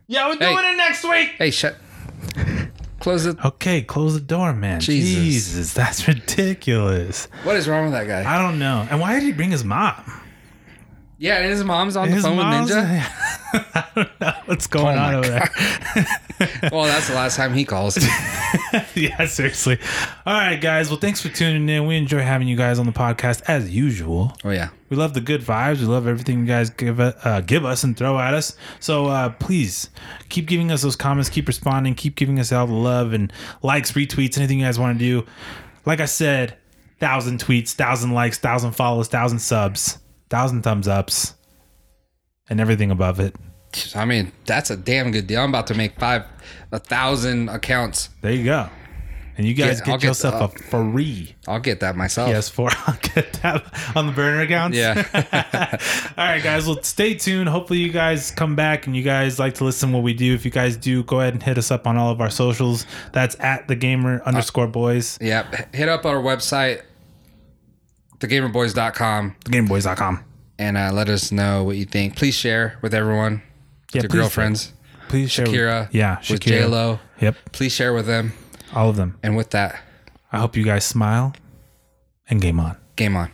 [SPEAKER 8] Yeah, we're
[SPEAKER 1] Hey.
[SPEAKER 8] doing it next week.
[SPEAKER 1] Hey, shut. Close it.
[SPEAKER 4] Okay, close the door, man.
[SPEAKER 1] Jesus.
[SPEAKER 4] Jesus, that's ridiculous.
[SPEAKER 1] What is wrong with that guy?
[SPEAKER 4] I don't know. And why did he bring his mom?
[SPEAKER 1] Yeah, and his mom's on the phone with Ninja.
[SPEAKER 4] I don't know what's going
[SPEAKER 1] Oh
[SPEAKER 4] on over there.
[SPEAKER 1] well, that's the last time he calls.
[SPEAKER 4] yeah, seriously. All right, guys. Well, thanks for tuning in. We enjoy having you guys on the podcast as usual.
[SPEAKER 1] Oh yeah.
[SPEAKER 4] We love the good vibes. We love everything you guys give uh, give us and throw at us. So uh, please keep giving us those comments. Keep responding. Keep giving us all the love and likes, retweets, anything you guys want to do. Like I said, thousand tweets, thousand likes, thousand follows, thousand subs, thousand thumbs ups, and everything above it.
[SPEAKER 1] I mean, that's a damn good deal. I'm about to make five, a thousand accounts.
[SPEAKER 4] There you go. And you guys
[SPEAKER 1] Yeah,
[SPEAKER 4] get
[SPEAKER 1] I'll get
[SPEAKER 4] yourself a uh, free
[SPEAKER 1] I'll get that myself.
[SPEAKER 4] PS4. I'll get that on the burner accounts.
[SPEAKER 1] Yeah.
[SPEAKER 4] All right, guys. Well, stay tuned. Hopefully, you guys come back and you guys like to listen to what we do. If you guys do, go ahead and hit us up on all of our socials. That's at the gamer underscore boys, uh,
[SPEAKER 1] Yep. Hit up our website, thegamerboyz.com.
[SPEAKER 4] thegameboys.com.
[SPEAKER 1] and uh, let us know what you think. Please share with everyone,
[SPEAKER 4] Yeah,
[SPEAKER 1] your girlfriends,
[SPEAKER 4] Please share. with-
[SPEAKER 1] Shakira,
[SPEAKER 4] yeah,
[SPEAKER 1] with
[SPEAKER 4] Shakira.
[SPEAKER 1] J Lo.
[SPEAKER 4] Yep,
[SPEAKER 1] Please share with them.
[SPEAKER 4] all of them.
[SPEAKER 1] And with that,
[SPEAKER 4] I hope you guys smile and game on.
[SPEAKER 1] game on.